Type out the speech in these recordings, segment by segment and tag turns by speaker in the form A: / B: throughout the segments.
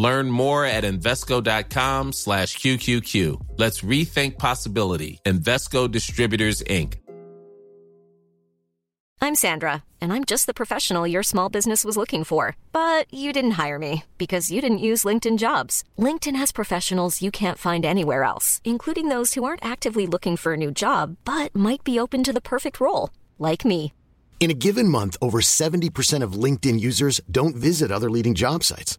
A: Learn more at Invesco.com slash QQQ. Let's rethink possibility. Invesco Distributors, Inc.
B: I'm Sandra, and I'm just the professional your small business was looking for. But you didn't hire me because you didn't use LinkedIn jobs. LinkedIn has professionals you can't find anywhere else, including those who aren't actively looking for a new job, but might be open to the perfect role, like me.
C: In a given month, over 70% of LinkedIn users don't visit other leading job sites.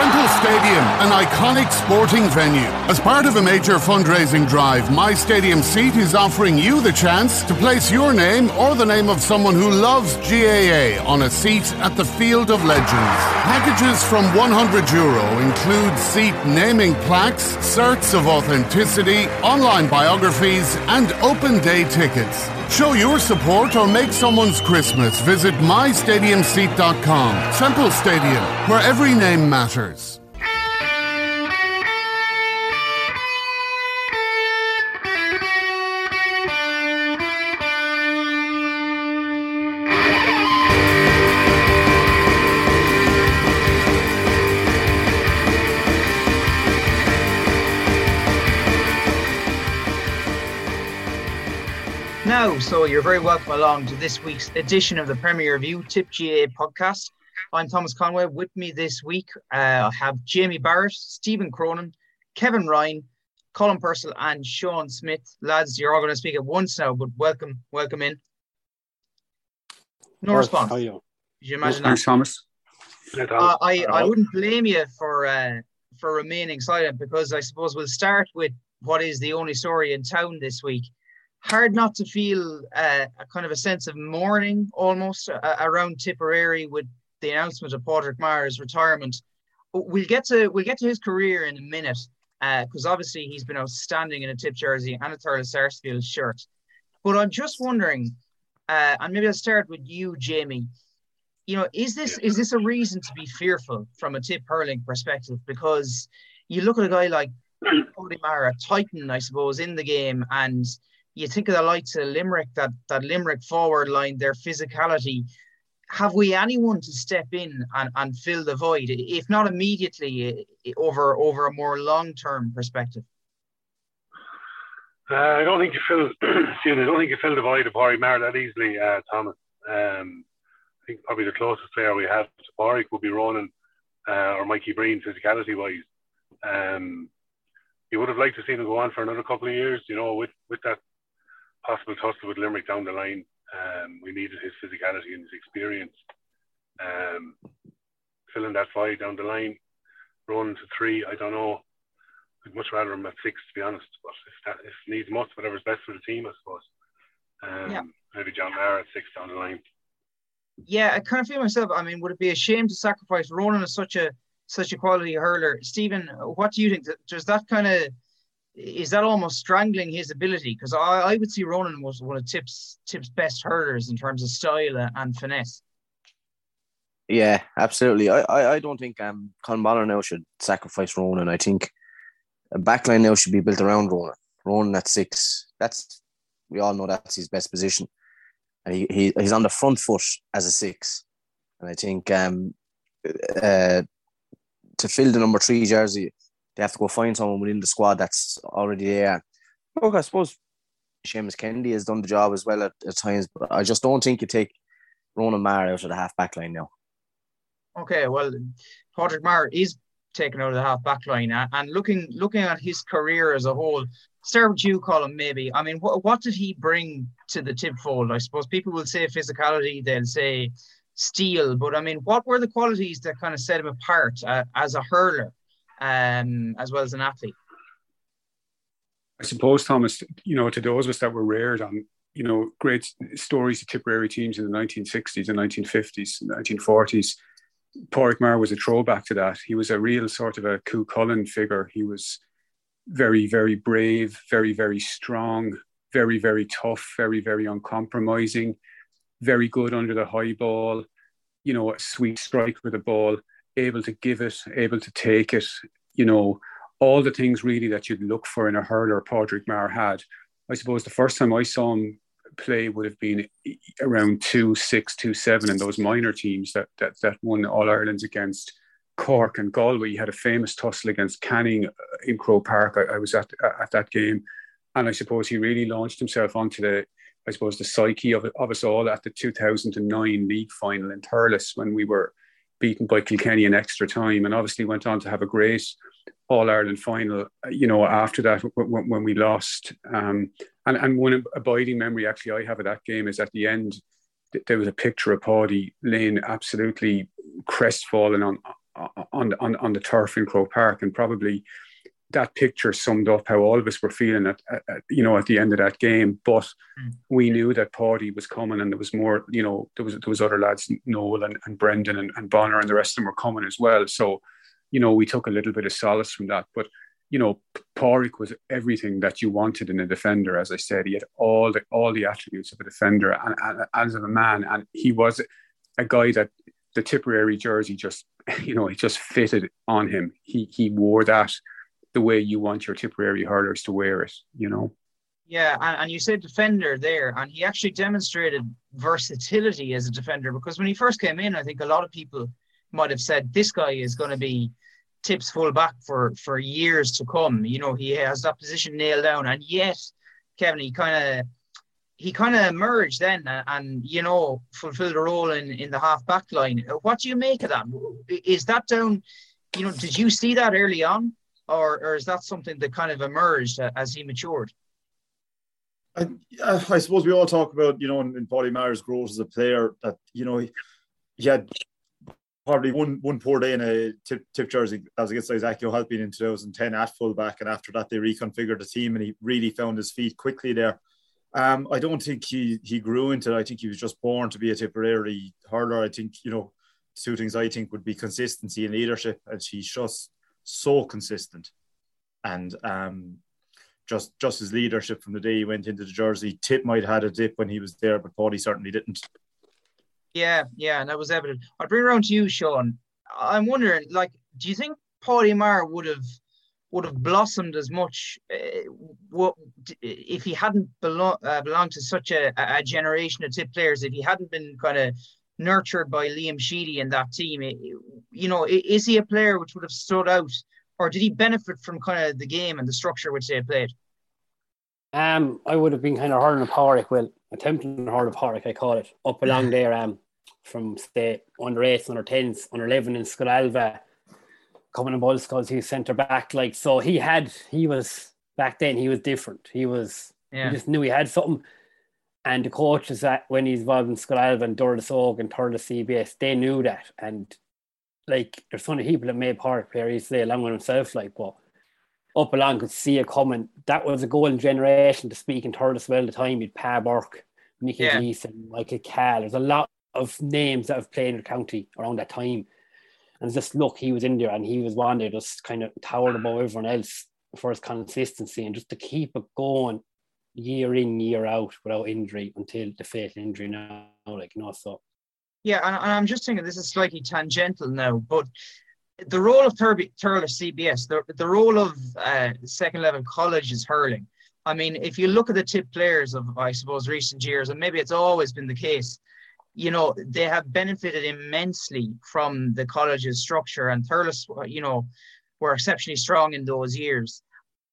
D: Semple Stadium, an iconic sporting venue. As part of a major fundraising drive, My Stadium Seat is offering you the chance to place your name or the name of someone who loves GAA on a seat at the Field of Legends. Packages from 100 euro include seat naming plaques, certs of authenticity, online biographies, and open day tickets. Show your support or make someone's Christmas. Visit mystadiumseat.com. Semple Stadium, where every name matters.
E: Now, so you're very welcome along to this week's edition of the Premier Review Tipp GAA podcast. I'm Thomas Conway. With me this week, uh, I have Jamie Barrett, Stephen Cronin, Kevin Ryan, Colm Purcell, and Sean Smith. Lads, you're all going to speak at once now, but welcome, welcome in. No response.
F: How are you?
E: Did you imagine
F: Thanks,
E: that?
F: Thomas.
E: Uh, I, I wouldn't blame you for uh, for remaining silent because I suppose we'll start with what is the only story in town this week. Hard not to feel uh, a kind of a sense of mourning almost uh, around Tipperary with the announcement of Patrick Maher's retirement. We'll get to we'll get to his career in a minute because obviously he's been outstanding in a tip jersey and a Thurles Sarsfield shirt. But I'm just wondering, uh, and maybe I'll start with you, Jamie you know, is this is this a reason to be fearful from a tip hurling perspective? Because you look at a guy like Paudie Maher, Titan, I suppose, in the game, and you think of the likes of Limerick, that that Limerick forward line, their physicality. Have we anyone to step in and, and fill the void, if not immediately, over over a more long term perspective?
G: Uh, I don't think you fill. excuse me. I don't think you fill the void of Barry Maher that easily, uh, Thomas. Um, I think probably the closest player we have to Barry would be Ronan uh, or Mikey Breen, physicality wise. Um, you would have liked to see him go on for another couple of years, you know, with with that possible tussle with Limerick down the line. Um, we needed his physicality and his experience. Um, filling that void down the line, Ronan to three. I don't know. I'd much rather him at six, to be honest. But if that if needs must, whatever's best for the team, I suppose. Um,
E: Yeah.
G: Maybe John Maher at six down the line.
E: Yeah, I kind of feel myself. I mean, would it be a shame to sacrifice Ronan as such a such a quality hurler? Stephen, what do you think? Does that kind of is that almost strangling his ability? Because I, I would see Ronan was one of Tip's Tip's best hurlers in terms of style and, finesse.
H: Yeah, absolutely. I, I, I don't think um Colm Bonnar now should sacrifice Ronan. I think a backline now should be built around Ronan. Ronan at six. That's we all know that's his best position. And he, he he's on the front foot as a six. And I think um uh to fill the number three jersey, they have to go find someone within the squad that's already there. Look, I suppose Seamus Kennedy has done the job as well at, at times, but I just don't think you take Ronan Maher out of the half back line now.
E: Okay, well, Patrick Maher is taken out of the half back line, and looking looking at his career as a whole, start with you, Colm. Maybe I mean, what what did he bring to the tip fold? I suppose people will say physicality, they'll say steel, but I mean, what were the qualities that kind of set him apart uh, as a hurler, um, as well as an athlete?
F: I suppose, Thomas, you know, to those of us that were reared on, you know, great stories of Tipperary teams in the 1960s and 1950s, and 1940s, Pádraig Maher was a throwback to that. He was a real sort of a Cú Chulainn figure. He was very, very brave, very, very strong, very, very tough, very, very uncompromising, very good under the high ball, you know, a sweet strike with the ball, able to give it, able to take it, you know, all the things really that you'd look for in a hurler Pádraig Maher had. I suppose the first time I saw him play would have been around two six, two seven in those minor teams that that that won All Ireland's against Cork and Galway. He had a famous tussle against Canning uh, in Croke Park. I, I was at at that game, and I suppose he really launched himself onto the I suppose the psyche of, of us all at the 2009 league final in Thurles when we were beaten by Kilkenny in extra time, and obviously went on to have a great All Ireland final. You know, after that when, when we lost, um, and and one abiding memory actually I have of that game is at the end there was a picture of Paddy laying absolutely crestfallen on on on on the turf in Croke Park, and probably that picture summed up how all of us were feeling at, at, at you know at the end of that game. But mm. we knew that Paddy was coming, and there was more. You know, there was there was other lads, Noel and, and Brendan and, and Bonner, and the rest of them were coming as well. So, you know, we took a little bit of solace from that. But you know, Pádraig was everything that you wanted in a defender. As I said, he had all the all the attributes of a defender and, and as of a man, and he was a guy that the Tipperary jersey just, you know, it just fitted on him. He he wore that the way you want your Tipperary hurlers to wear it, you know.
E: Yeah, and, and you said defender there, and he actually demonstrated versatility as a defender because when he first came in, I think a lot of people might have said this guy is going to be tips full back for for years to come. You know, he has that position nailed down, and yet, Kevin, he kind of he kind of emerged then and, and, you know fulfilled a role in in the half back line. What do you make of that? Is that down? You know, did you see that early on, or or is that something that kind of emerged as he matured?
I: I, I suppose we all talk about you know in, in Maher's growth as a player that you know he, he had probably one one poor day in a tip, tip jersey as against Aisake Ó hAilpín in 2010 at fullback, and after that they reconfigured the team, and he really found his feet quickly there. Um, I don't think he he grew into it. I think he was just born to be a Tipperary hurler. I think you know two things I think would be consistency and leadership, and he's just so consistent, and um, just just his leadership from the day he went into the jersey. Tip might have had a dip when he was there, but Paddy certainly didn't.
E: Yeah, yeah, and that was evident. I'll bring around to you, Sean. I'm wondering, like, do you think Paddy Maher would have would have blossomed as much uh, what, if he hadn't belo- uh, belonged to such a, a generation of tip players? If he hadn't been kind of nurtured by Liam Sheedy and that team, you know, is he a player which would have stood out, or did he benefit from kind of the game and the structure which they played?
J: Um, I would have been kind of hard on Pádraig, well, attempting hard of Pádraig, I call it, up along there, um, from say under eights, under tens, under eleven in Scoil Ailbhe, coming in balls because he's centre back. Like so, he had he was back then. He was different. He was. Yeah. He just knew he had something. And the coaches that when he's involved in Scoil Ailbhe and Dúrlas Óg and Thurles CBS, they knew that. And like there's so many people that made Pádraig player. He's there along with himself, like but up along could see it coming. That was a golden generation to speak in as well. The time you'd Pa Bourke, Mickey yeah. Michael Cahill. There's a lot of names that have played in the county around that time. And just look, he was in there and he was one that just kind of towered above everyone else for his consistency and just to keep it going year in, year out without injury until the fatal injury now, like you know, so
E: yeah, and, and I'm just thinking this is slightly tangential now, but the role of Thurles CBS, the, the role of uh, second level college is hurling. I mean, if you look at the tip players of, I suppose, recent years, and maybe it's always been the case, you know, they have benefited immensely from the college's structure, and Thurles, you know, were exceptionally strong in those years.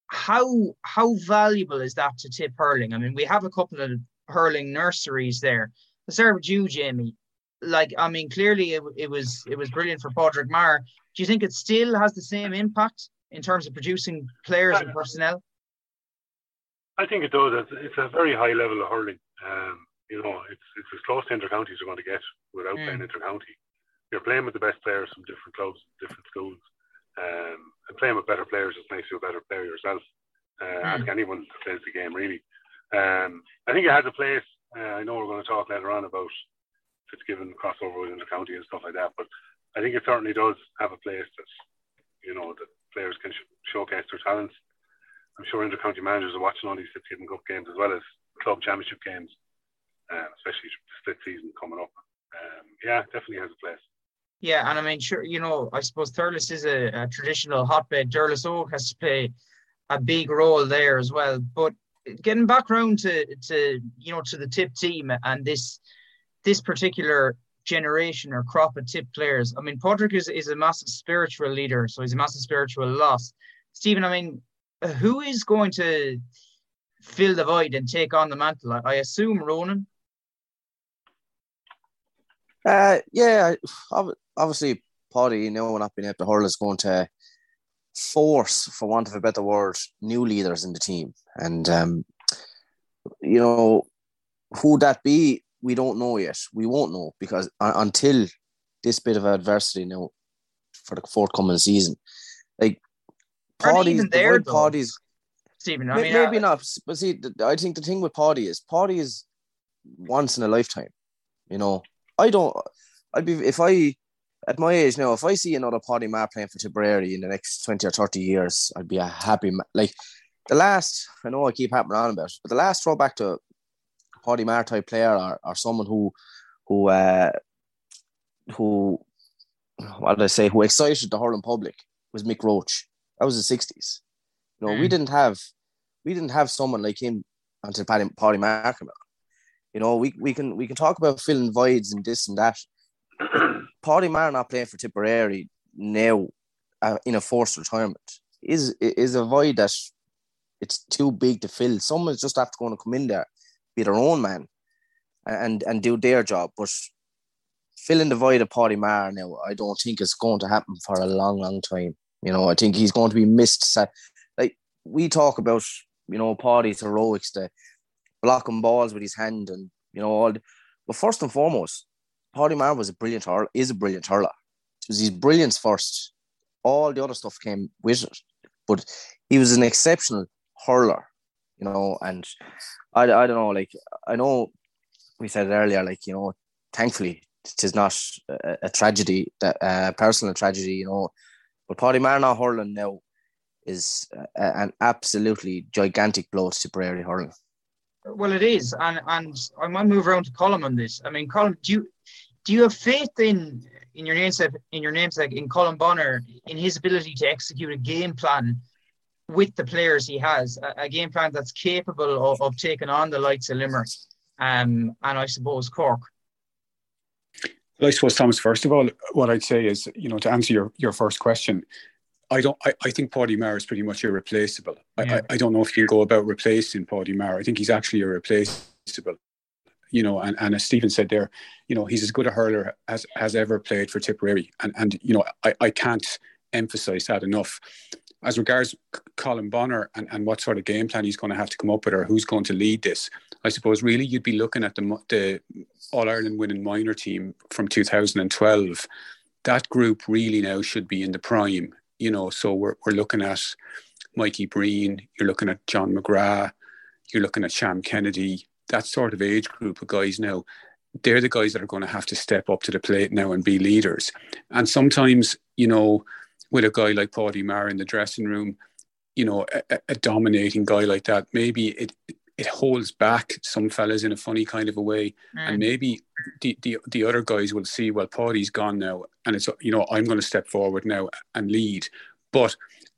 E: How how valuable is that to tip hurling? I mean, we have a couple of hurling nurseries there. Let's start with you, Jamie. Like, I mean, clearly it, it was it was brilliant for Padraig Maher. Do you think it still has the same impact in terms of producing players and personnel?
G: I think it does. It's, it's a very high level of hurling. Um, you know, it's it's as close to inter-counties you're going to get without mm. playing inter-county. You're playing with the best players from different clubs, different schools. Um, and playing with better players just makes you a better player yourself. Uh, mm. Ask anyone that plays the game, really. Um, I think it has a place. Uh, I know we're going to talk later on about Fitzgibbon crossover within the county and stuff like that, but I think it certainly does have a place that you know that players can sh- showcase their talents. I'm sure inter-county managers are watching all these Fitzgibbon Cup games as well as club championship games, uh, especially split season coming up. Um, yeah, definitely has a place.
E: Yeah, and I mean, sure, you know, I suppose Thurles is a, a traditional hotbed. Dúrlas Óg has to play a big role there as well. But getting back around to to you know to the tip team and this this particular generation or crop of tip players. I mean, Padraig is, is a massive spiritual leader, so he's a massive spiritual loss. Stephen, I mean, who is going to fill the void and take on the mantle? I, I assume Ronan.
H: Uh, yeah, obviously, Paddy, you know, not being able to hurl is going to force, for want of a better word, new leaders in the team. And, um, you know, who that be, we don't know yet. We won't know because uh, until this bit of adversity you now for the forthcoming season, like
E: Paddy's there,
H: Paddy's
E: Stephen. I mean,
H: maybe not, but see, I think the thing with Paddy is Paddy is once in a lifetime. You know, I don't. I'd be if I at my age now. If I see another Paddy Maher playing for Tipperary in the next twenty or thirty years, I'd be a happy like the last. I know I keep happening on about, it, but the last throwback to Paddy Maher type player or, or someone who who uh, who what did I say who excited the hurling public was Mick Roche. That was the sixties. You know, mm. we didn't have we didn't have someone like him until Paddy, Paddy out. You know, we, we can we can talk about filling voids and this and that. Paddy Maher not playing for Tipperary now uh, in a forced retirement is is a void that it's too big to fill. Someone's just have to go and come in there, be their own man, and and do their job. But filling the void of Paddy Maher now, I don't think it's going to happen for a long, long time. You know, I think he's going to be missed. Like we talk about, you know, Paddy's heroics, the blocking balls with his hand and you know all. The, but first and foremost, Paddy Maher was a brilliant hurler, is a brilliant hurler. It was his brilliance first. All the other stuff came with it, but he was an exceptional hurler, you know. And I, I don't know, like I know we said earlier, like you know, thankfully it is not a, a tragedy, that uh, personal tragedy, you know. But Paddy Maher not hurling now is an absolutely gigantic blow to Tipperary hurling.
E: Well, it is, and and I might move around to Colm on this. I mean, Colm, do you do you have faith in in your namesake in your namesake in Colm Bonnar in his ability to execute a game plan with the players he has, a, a game plan that's capable of, of, taking on the likes of Limerick, um, and I suppose Cork.
F: Well, I suppose Thomas. First of all, what I'd say is, you know, to answer your, your first question, I don't. I, I think Paddy Maher is pretty much irreplaceable. Yeah. I, I, don't know if you can go about replacing Paddy Maher. I think he's actually irreplaceable. You know, and, and as Stephen said there, you know, he's as good a hurler as has ever played for Tipperary, and and you know, I, I can't emphasize that enough. As regards Colm Bonnar and, and what sort of game plan he's going to have to come up with, or who's going to lead this, I suppose really you'd be looking at the the All Ireland winning minor team from 2012 that group really now should be in the prime you know, so we're, we're looking at Mikey Breen, you're looking at John McGrath, you're looking at Sham Kennedy, that sort of age group of guys now. They're the guys that are going to have to step up to the plate now and be leaders. And sometimes, you know, with a guy like Paddy Maher in the dressing room, you know, a, a dominating guy like that, maybe it it holds back some fellas in a funny kind of a way, mm. and maybe the, the the other guys will see well, Paddy's gone now, and it's you know I'm going to step forward now and lead, but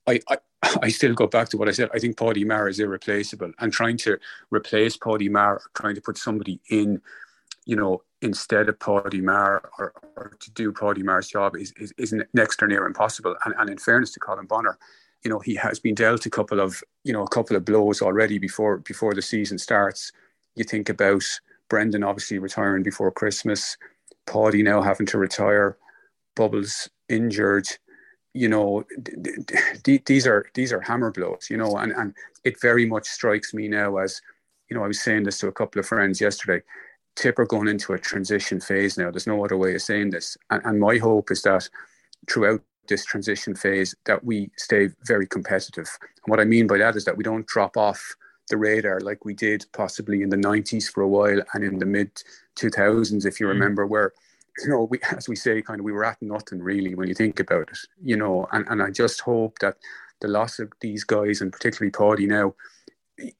F: I, I I still go back to what I said. I think Paddy Maher is irreplaceable, and trying to replace Paddy Maher, trying to put somebody in, you know, instead of Paddy Maher or, or to do Paddy Maher's job is, is, is next or near impossible. And, and in fairness to Colm Bonnar, you know, he has been dealt a couple of, you know, a couple of blows already before before the season starts. You think about Brendan obviously retiring before Christmas, Paddy now having to retire, Bubbles injured. You know, d- d- these are these are hammer blows. You know, and and it very much strikes me now as, you know, I was saying this to a couple of friends yesterday. Tipper going into a transition phase now. There's no other way of saying this, and, and my hope is that throughout this transition phase that we stay very competitive. And what I mean by that is that we don't drop off the radar like we did possibly in the 90s for a while and in the mid 2000s, if you mm. remember, where, you know, we, as we say, kind of, we were at nothing really when you think about it, you know, and, and I just hope that the loss of these guys and particularly Paddy now,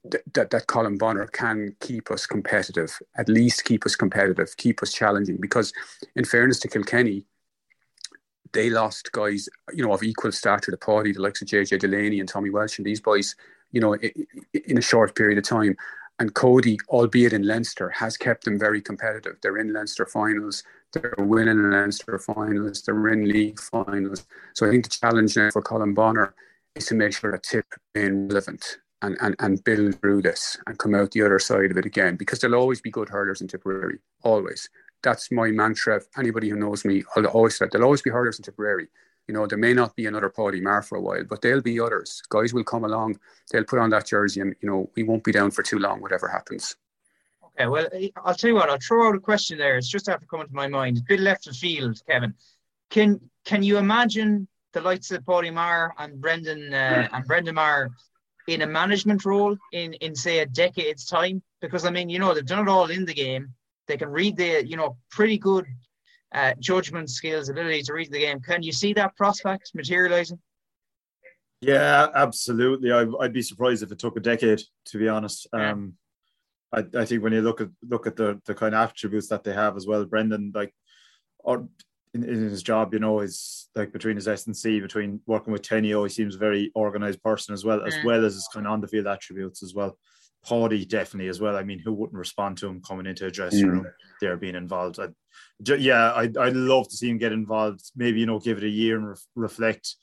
F: that, that Colm Bonnar can keep us competitive, at least keep us competitive, keep us challenging. Because, in fairness to Kilkenny, they lost guys, you know, of equal stature to Paddy, the likes of JJ Delaney and Tommy Walsh and these boys, you know, in a short period of time. And Cody, albeit in Leinster, has kept them very competitive. They're in Leinster finals, they're winning Leinster finals, they're in league finals. So I think the challenge now for Colm Bonnar is to make sure that Tip remain relevant and, and, and build through this and come out the other side of it again because there'll always be good hurlers in Tipperary, always that's my mantra. Anybody who knows me, I'll always say there'll always be hurlers in Tipperary. You know, there may not be another Paddy Maher for a while, but there'll be others. Guys will come along, they'll put on that jersey, and you know, we won't be down for too long, whatever happens.
E: Okay, well, I'll tell you what. I'll throw out a question there. It's just after coming to my mind. A bit left of field, Kevin. Can can you imagine the likes of Paddy Maher and Brendan uh, and Brendan Maher in a management role in in say a decade's time? Because I mean, you know, they've done it all in the game. They can read the, you know, pretty good uh, judgment skills, ability to read the game. Can you see that prospect materializing?
I: Yeah, absolutely. I, would be surprised if it took a decade, to be honest. Yeah. Um, I, I think when you look at look at the the kind of attributes that they have as well, Brendan, like, or in, in his job, you know, is like between his S and C, between working with Tenio, he seems a very organized person as well, as well as his kind of on the field attributes as well. Paddy definitely as well. I mean, who wouldn't respond to him coming into a dressing mm. room there being involved? I'd, yeah, I'd, I'd love to see him get involved. Maybe you know, give it a year and re- reflect.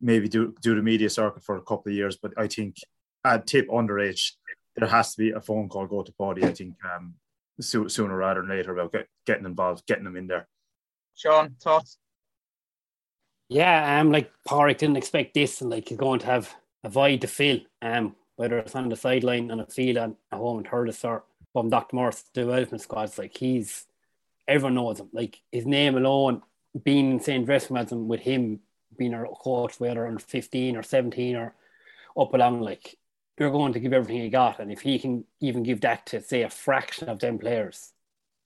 I: Maybe do do the media circuit for a couple of years. But I think at tip underage, there has to be a phone call go to Paddy. I think um, sooner rather than later about get, getting involved, getting them in there.
E: Sean, thoughts?
J: Yeah, um, like Pádraig didn't expect this, and like he's going to have a void to fill. Um, whether it's on the sideline on a field and at home in Thurles or from Dr. Morris development squads, like he's everyone knows him. Like his name alone, being in St. dressing with him being a coach, whether under 15 or 17 or up along, like you're going to give everything he got. And if he can even give that to say a fraction of them players,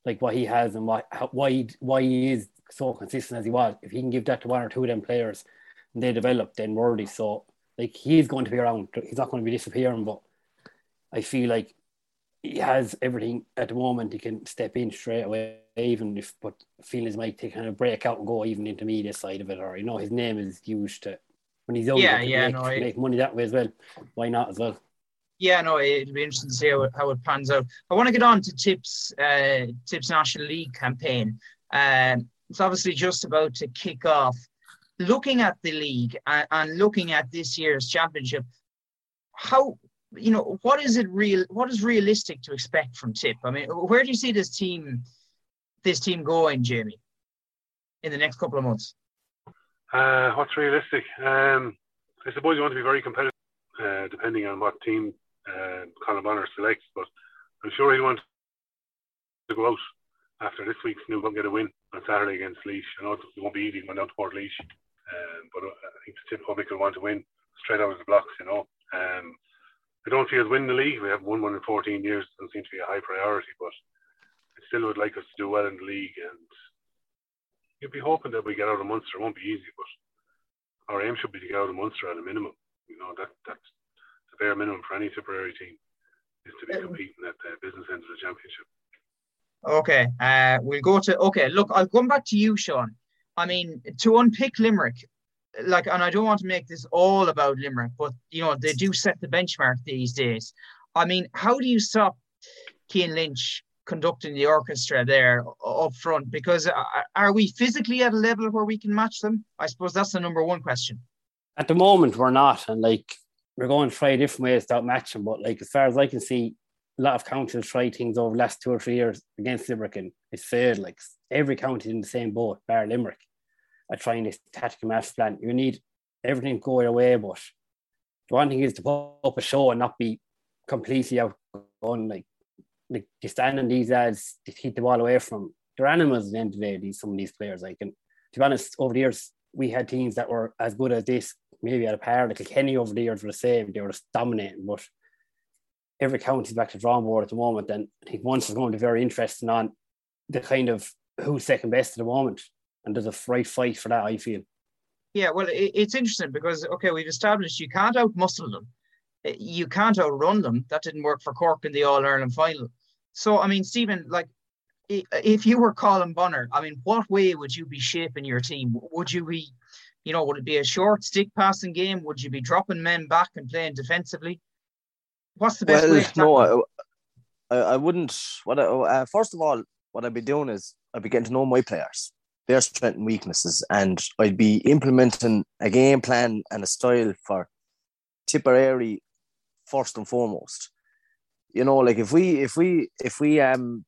J: like what he has and what why he, why he is so consistent as he was, if he can give that to one or two of them players and they develop, then worthy. So like he's going to be around. He's not going to be disappearing, but I feel like he has everything at the moment. He can step in straight away, even if but feelings might take kind of break out and go even into media side of it, or you know, his name is used to when he's young.
E: Yeah, yeah,
J: make,
E: no,
J: make money that way as well. Why not as well?
E: Yeah, no, it'll be interesting to see how it, how it pans out. I want to get on to Tips uh, Tips National League campaign. Um, it's obviously just about to kick off looking at the league and, and looking at this year's championship, how you know what is it real? What is realistic to expect from Tip? I mean, where do you see this team, this team going, Jamie, in the next couple of months?
G: Uh, what's realistic? Um, I suppose you want to be very competitive, uh, depending on what team uh, Colm Bonnar selects. But I'm sure he'll want to go out after this week's new and get a win on Saturday against Laois. I know it won't be easy going down to Portlaoise. Um, but uh, I think the Tip public will want to win straight out of the blocks, you know. Um, I don't see us winning the league. We have won one in 14 years. It Doesn't seem to be a high priority, but I still would like us to do well in the league. And you'd be hoping that we get out of Munster. It won't be easy, but our aim should be to get out of Munster at a minimum. You know, that that's the bare minimum for any Tipperary team is to be competing at the business end of the championship.
E: Okay, uh, we'll go to okay. Look, I'll come back to you, Sean. I mean, to unpick Limerick, like, and I don't want to make this all about Limerick, but you know, they do set the benchmark these days. I mean, how do you stop Cian Lynch conducting the orchestra there up front? Because uh, are we physically at a level where we can match them? I suppose that's the number one question.
J: At the moment, we're not, and like we're going to try different ways to outmatch them. But like as far as I can see, a lot of counties tried things over the last two or three years against Limerick, and it's failed. Like every county in the same boat, bar Limerick, are trying this tactical master plan. You need everything go your way, but the one thing is to put up a show and not be completely out on like like you stand on these ads to keep the ball away from they're animals at the end of the day, these some of these players. Like and to be honest, over the years we had teams that were as good as this, maybe at a par, like Kenny over the years were the same, they were just dominating, but every county's back to drawing board at the moment. And I think once is going to be very interesting on the kind of who's second best at the moment. And there's a right fight for that, I feel.
E: Yeah, well, it's interesting because, okay, we've established you can't outmuscle them. You can't outrun them. That didn't work for Cork in the All Ireland final. So, I mean, Stephen, like, if you were Colm Bonnar, I mean, what way would you be shaping your team? Would you be, you know, would it be a short stick passing game? Would you be dropping men back and playing defensively? What's the best well, way?
H: no, I, I wouldn't. What I, uh, first of all, what I'd be doing is I'd be getting to know my players their strengths and weaknesses, and I'd be implementing a game plan and a style for Tipperary first and foremost. You know, like if we if we if we um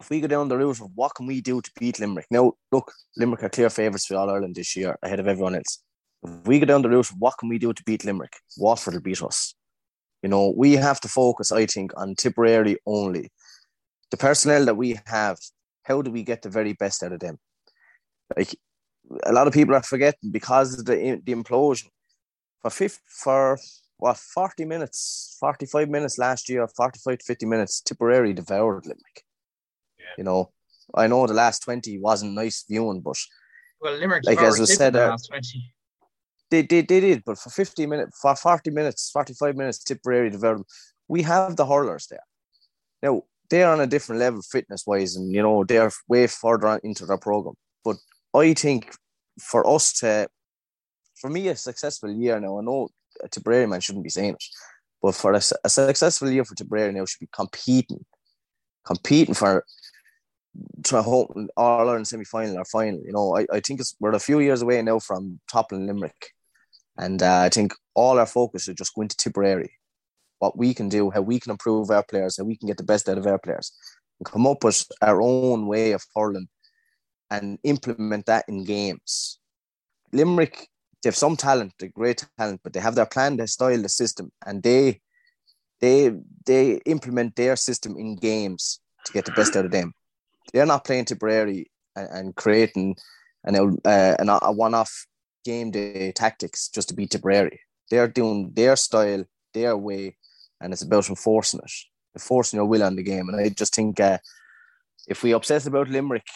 H: if we go down the route of what can we do to beat Limerick? Now, look, Limerick are clear favourites for All Ireland this year ahead of everyone else. If we go down the route of what can we do to beat Limerick, Waterford will beat us. You know, we have to focus, I think, on Tipperary only. The personnel that we have, how do we get the very best out of them? like a lot of people are forgetting because of the the implosion for 50, for what 40 minutes 45 minutes last year 45 to 50 minutes Tipperary devoured Limerick yeah. you know I know the last 20 wasn't nice viewing but
E: well Limerick like as I said uh,
H: they, they, they did but for 50 minutes for 40 minutes 45 minutes Tipperary devoured we have the hurlers there. Now they're on a different level fitness wise and you know they're way further into their program but I think for us to, for me, a successful year now, I know Tipperary man shouldn't be saying it, but for a, a successful year for Tipperary now should be competing, competing for to home All Ireland semi final or final. You know, I, I think it's, we're a few years away now from toppling Limerick. And uh, I think all our focus is just going to Tipperary, what we can do, how we can improve our players, how we can get the best out of our players, and come up with our own way of hurling and implement that in games. Limerick, they have some talent, they're great talent, but they have their plan, their style, the system, and they they they implement their system in games to get the best out of them. They're not playing Tipperary and, and creating an, uh, an, a one-off game day tactics just to beat Tipperary. They're doing their style, their way, and it's about enforcing it, enforcing your will on the game. And I just think uh, if we obsess about Limerick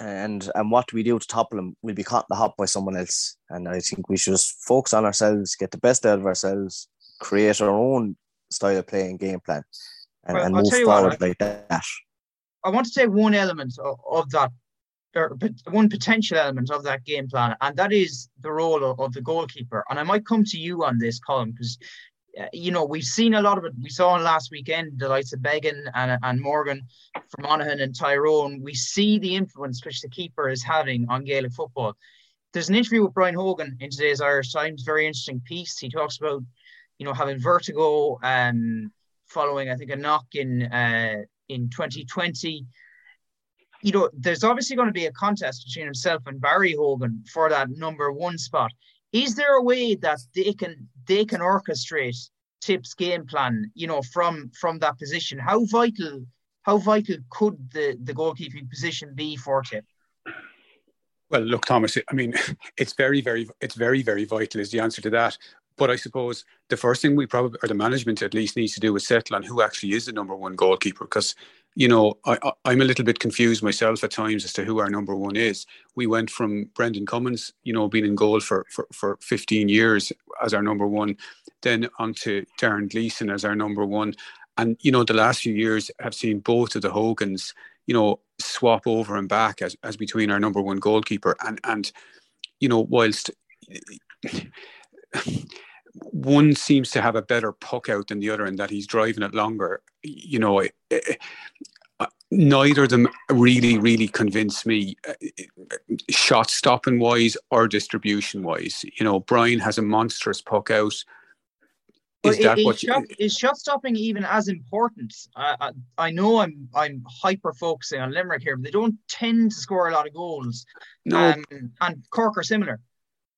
H: and and what we do to topple them we'll be caught in the hop by someone else. And I think we should just focus on ourselves, get the best out of ourselves, create our own style of play and game plan, and, well, and move forward what, like that.
E: I want to say one element of, of that, or one potential element of that game plan, and that is the role of, of the goalkeeper. And I might come to you on this, Colm, because uh, you know, we've seen a lot of it. We saw in last weekend the likes of Beggan and, and Morgan from Monaghan and Tyrone. We see the influence which the keeper is having on Gaelic football. There's an interview with Brian Hogan in today's Irish Times, very interesting piece. He talks about, you know, having vertigo um, following, I think, a knock in uh, in 2020. You know, there's obviously going to be a contest between himself and Barry Hogan for that number one spot. Is there a way that they can they can orchestrate Tip's game plan, you know, from from that position? How vital how vital could the the goalkeeping position be for Tip?
F: Well, look, Thomas. I mean, it's very, very, it's very, very vital. Is the answer to that? But I suppose the first thing we probably, or the management at least, needs to do is settle on who actually is the number one goalkeeper. Because you know, I, am a little bit confused myself at times as to who our number one is. We went from Brendan Cummins, you know, being in goal for, for, for 15 years as our number one, then on to Darren Gleeson as our number one. And, you know, the last few years have seen both of the Hogans, you know, swap over and back as, as between our number one goalkeeper. And, and you know, whilst one seems to have a better puck out than the other and that he's driving it longer, you know, eh, eh, eh, neither of them really, really convince me, shot stopping wise or distribution wise. You know, Brian has a monstrous puck out.
E: Is but that is, what shot, you, is shot stopping even as important? I, I, I know I'm I'm hyper focusing on Limerick here, but they don't tend to score a lot of goals.
F: No, um,
E: and Cork are similar.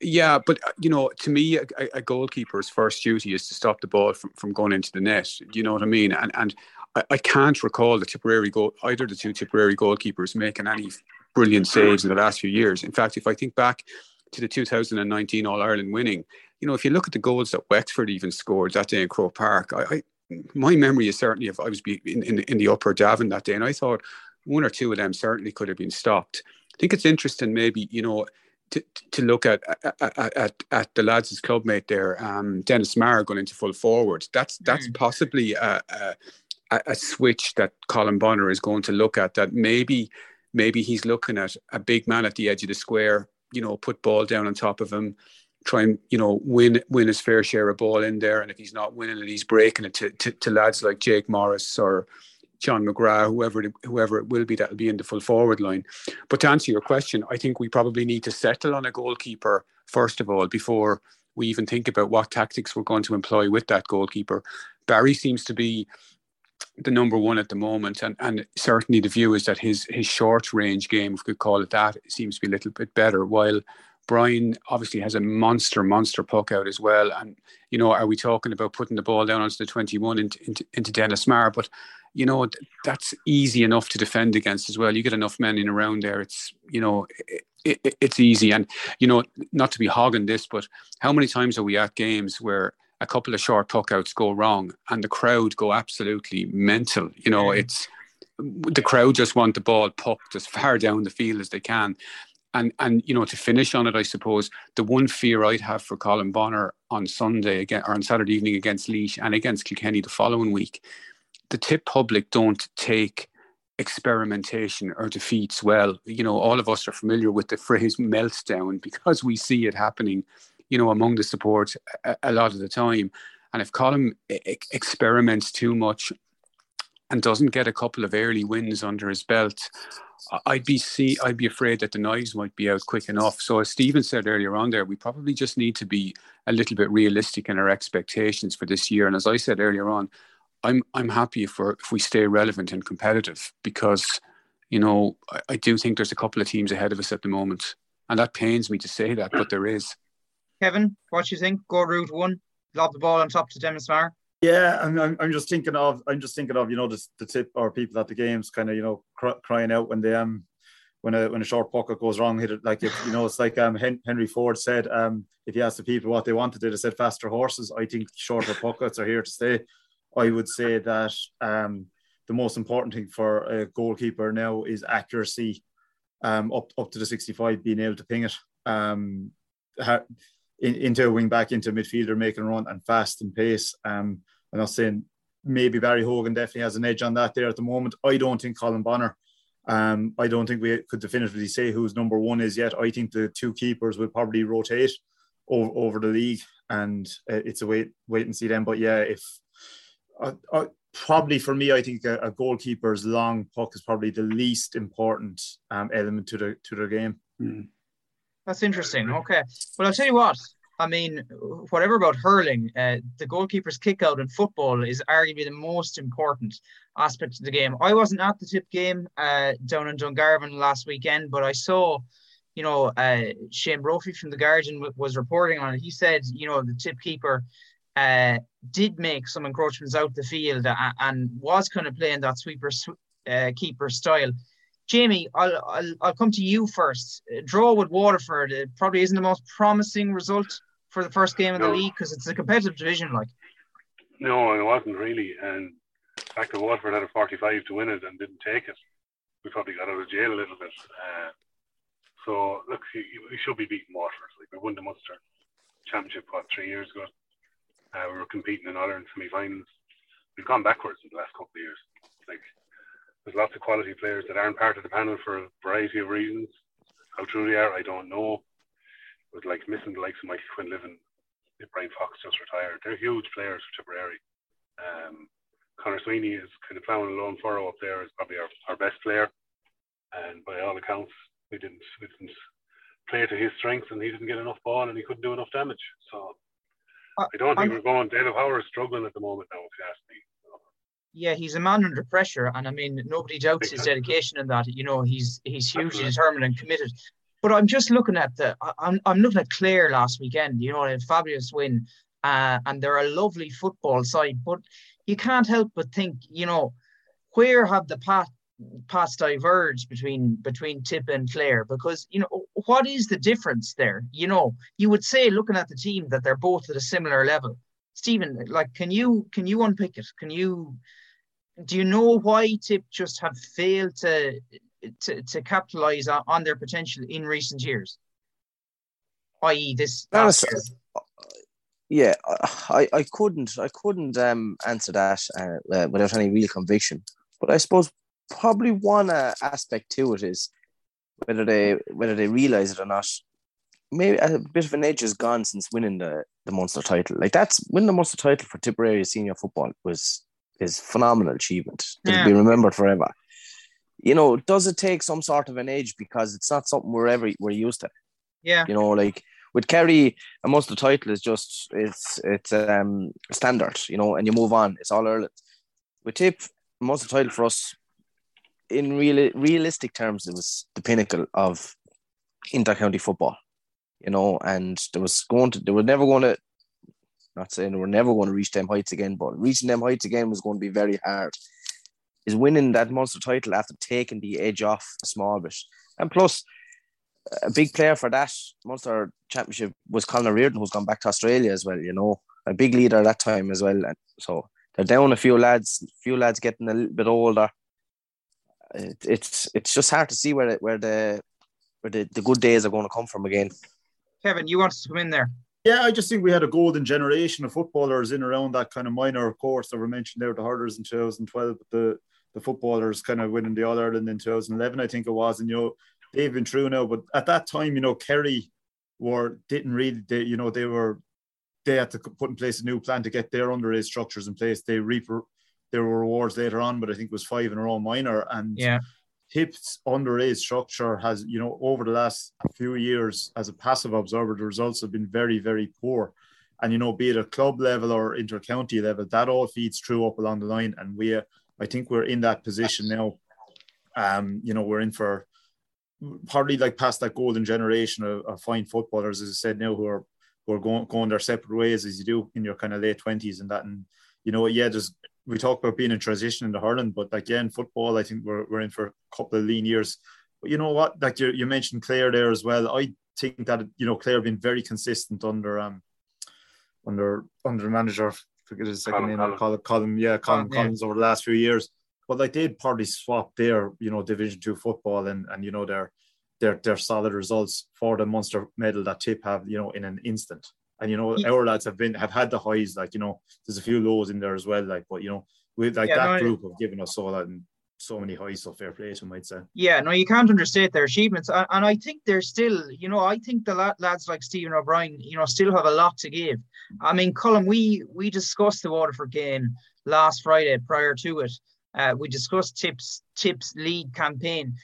F: Yeah, but uh, you know, to me, a, a, goalkeeper's first duty is to stop the ball from, from going into the net. You know what I mean? And and I, I can't recall the Tipperary goal either the two Tipperary goalkeepers making any brilliant saves in the last few years. In fact, if I think back to the 2019 All Ireland winning, you know, if you look at the goals that Wexford even scored that day in Croke Park, I, I my memory is certainly if I was in, in, in the upper Davin that day, and I thought one or two of them certainly could have been stopped. I think it's interesting, maybe you know, to, to look at at, at, at the lads' clubmate there, um, Denis Maher going into full forward. That's that's mm. possibly a, a, a, switch that Colm Bonnar is going to look at. That maybe maybe he's looking at a big man at the edge of the square. You know, put ball down on top of him, try and you know win win his fair share of ball in there. And if he's not winning it, he's breaking it to, to, to lads like Jake Morris or John McGrath, whoever it, whoever it will be that'll be in the full forward line. But to answer your question, I think we probably need to settle on a goalkeeper first of all before we even think about what tactics we're going to employ with that goalkeeper. Barry seems to be the number one at the moment, and, and certainly the view is that his his short range game, if we could call it that, seems to be a little bit better. While Brian obviously has a monster, monster puck out as well. And, you know, are we talking about putting the ball down onto the 21 into, into, into Denis Maher? But, you know, that's easy enough to defend against as well. You get enough men in around there. It's, you know, it, it, it's easy. And, you know, not to be hogging this, but how many times are we at games where a couple of short puck outs go wrong and the crowd go absolutely mental? You know, it's, the crowd just want the ball pucked as far down the field as they can and and you know to finish on it, I suppose the one fear I'd have for Colm Bonnar on Sunday again or on Saturday evening against Laois and against Kilkenny the following week, the tip public don't take experimentation or defeats well. You know, all of us are familiar with the phrase meltdown because we see it happening, you know, among the support a, a lot of the time. And if Colm experiments too much and doesn't get a couple of early wins under his belt, I'd be see I'd be afraid that the knives might be out quick enough. So as Stephen said earlier on there, we probably just need to be a little bit realistic in our expectations for this year. And as I said earlier on, I'm I'm happy if we if we stay relevant and competitive because you know I, I do think there's a couple of teams ahead of us at the moment, and that pains me to say that, but there is.
E: Kevin, what do you think? Go route one, lob the ball on top to Denis Maher.
I: Yeah, I'm, I'm, I'm just thinking of I'm just thinking of you know the, the tip or people at the games kind of you know cr- crying out when they um when a when a short puck out goes wrong hit it like if you know it's like um Henry Ford said um if you ask the people what they wanted they said faster horses I think shorter puck outs are here to stay I would say that um the most important thing for a goalkeeper now is accuracy um up up to the 65 being able to ping it um in, into a wing back, into a midfielder, making a run and fast and pace. Um, I'm not saying maybe Barry Hogan definitely has an edge on that there at the moment. I don't think Colm Bonnar. Um, I don't think we could definitively say who's number one is yet. I think the two keepers will probably rotate over, over the league, and uh, it's a wait wait and see then. But yeah, if uh, uh, probably for me, I think a, a, goalkeeper's long puck is probably the least important um, element to the to their game.
F: Mm.
E: That's interesting. Okay. Well, I'll tell you what. I mean, whatever about hurling, uh, the goalkeeper's kick out in football is arguably the most important aspect of the game. I wasn't at the tip game uh, down in Dungarvan last weekend, but I saw, you know, uh, Shane Brophy from The Guardian was reporting on it. He said, you know, the tip keeper uh, did make some encroachments out the field and, and was kind of playing that sweeper uh, keeper style. Jamie, I'll, I'll, I'll come to you first. Draw with Waterford it probably isn't the most promising result for the first game of no. the league because it's a competitive division. Like,
G: no, it wasn't really. And the fact that Waterford had a 45 to win it and didn't take it, we probably got out of jail a little bit. Uh, so look, we should be beating Waterford. Like we won the Munster Championship what three years ago. Uh, we were competing in Ireland semi-finals. We've gone backwards in the last couple of years. Like there's lots of quality players that aren't part of the panel for a variety of reasons. How true they are, I don't know. But like missing the likes of Mike Quinlivan, Brian Fox just retired. They're huge players for Tipperary. Um, Conor Sweeney is kind of plowing a lone furrow up there. Is probably our, our best player, and by all accounts, we didn't we didn't play to his strengths, and he didn't get enough ball, and he couldn't do enough damage. So I don't think I'm, we're going. David Power is struggling at the moment now, if you ask me.
E: Yeah, he's a man under pressure, and I mean nobody doubts his dedication in that. You know, he's he's hugely determined and committed. But I'm just looking at the I'm I'm looking at Clare last weekend. You know, a fabulous win, uh, and they're a lovely football side. But you can't help but think, you know, where have the path paths diverged between between Tipp and Clare? Because you know, what is the difference there? You know, you would say looking at the team that they're both at a similar level. Stephen, like, can you can you unpick it? Can you do you know why Tipp just have failed to to, to capitalize on, on their potential in recent years? I.e., this.
H: yeah, I, I couldn't I couldn't um, answer that uh, uh, without any real conviction. But I suppose probably one uh, aspect to it is whether they whether they realize it or not. Maybe a bit of an edge has gone since winning the, the Munster title. Like that's winning the Munster title for Tipperary senior football was is phenomenal achievement. It'll yeah. be remembered forever. You know, does it take some sort of an edge because it's not something we're ever we're used to.
E: Yeah.
H: You know, like with Kerry, a Munster title is just it's it's um standard, you know, and you move on. It's all Ireland. With Tipp, Munster title for us, in real realistic terms, it was the pinnacle of inter-county football, you know, and there was going to they were never going to not saying we're never going to reach them heights again, but reaching them heights again was going to be very hard. Is winning that Munster title after taking the edge off a small bit. And plus, a big player for that Munster championship was Colin Reardon, who's gone back to Australia as well, you know, a big leader at that time as well. And so they're down a few lads, few lads getting a little bit older. It, it's it's just hard to see where where the where the, the good days are going to come from again.
E: Kevin, you wanted to come in there.
I: Yeah, I just think we had a golden generation of footballers in around that kind of minor course that were mentioned there, the hurlers in 2012, the the footballers kind of winning the All Ireland in 2011, I think it was, and you know they've been true now. But at that time, you know, Kerry were didn't really, they, you know, they were they had to put in place a new plan to get their underage structures in place. They reap were rewards later on, but I think it was five in a row minor and
E: yeah.
I: Tipp's underage structure has, you know, over the last few years, as a passive observer, the results have been very, very poor. And, you know, be it a club level or inter-county level, that all feeds through up along the line. And we, uh, I think we're in that position now. Um, you know, we're in for probably like past that golden generation of, of fine footballers, as I said now, who are who are going going their separate ways as you do in your kind of late twenties and that. And you know, yeah, there's we talk about being in transition into hurling, but again, football, I think we're, we're in for a couple of lean years. But you know what? Like you, you mentioned Clare there as well. I think that you know Clare have been very consistent under um under under manager. Forget his second Colm, name. Colm. Colm, yeah, Colm oh, Collins yeah. over the last few years. But like they'd probably swap their you know Division Two football and and you know their their their solid results for the Munster medal that Tip have you know in an instant. And you know, yeah. our lads have been have had the highs. Like you know, there's a few lows in there as well. Like, but you know, with like yeah, that no, group have given us all that and so many highs. So fair play, to might say.
E: Yeah, no, you can't understate their achievements, and, and I think they're still. You know, I think the lads like Stephen O'Brien, you know, still have a lot to give. I mean, Colm, we we discussed the Waterford game last Friday prior to it. Uh, we discussed Tipp's Tipp's league campaign.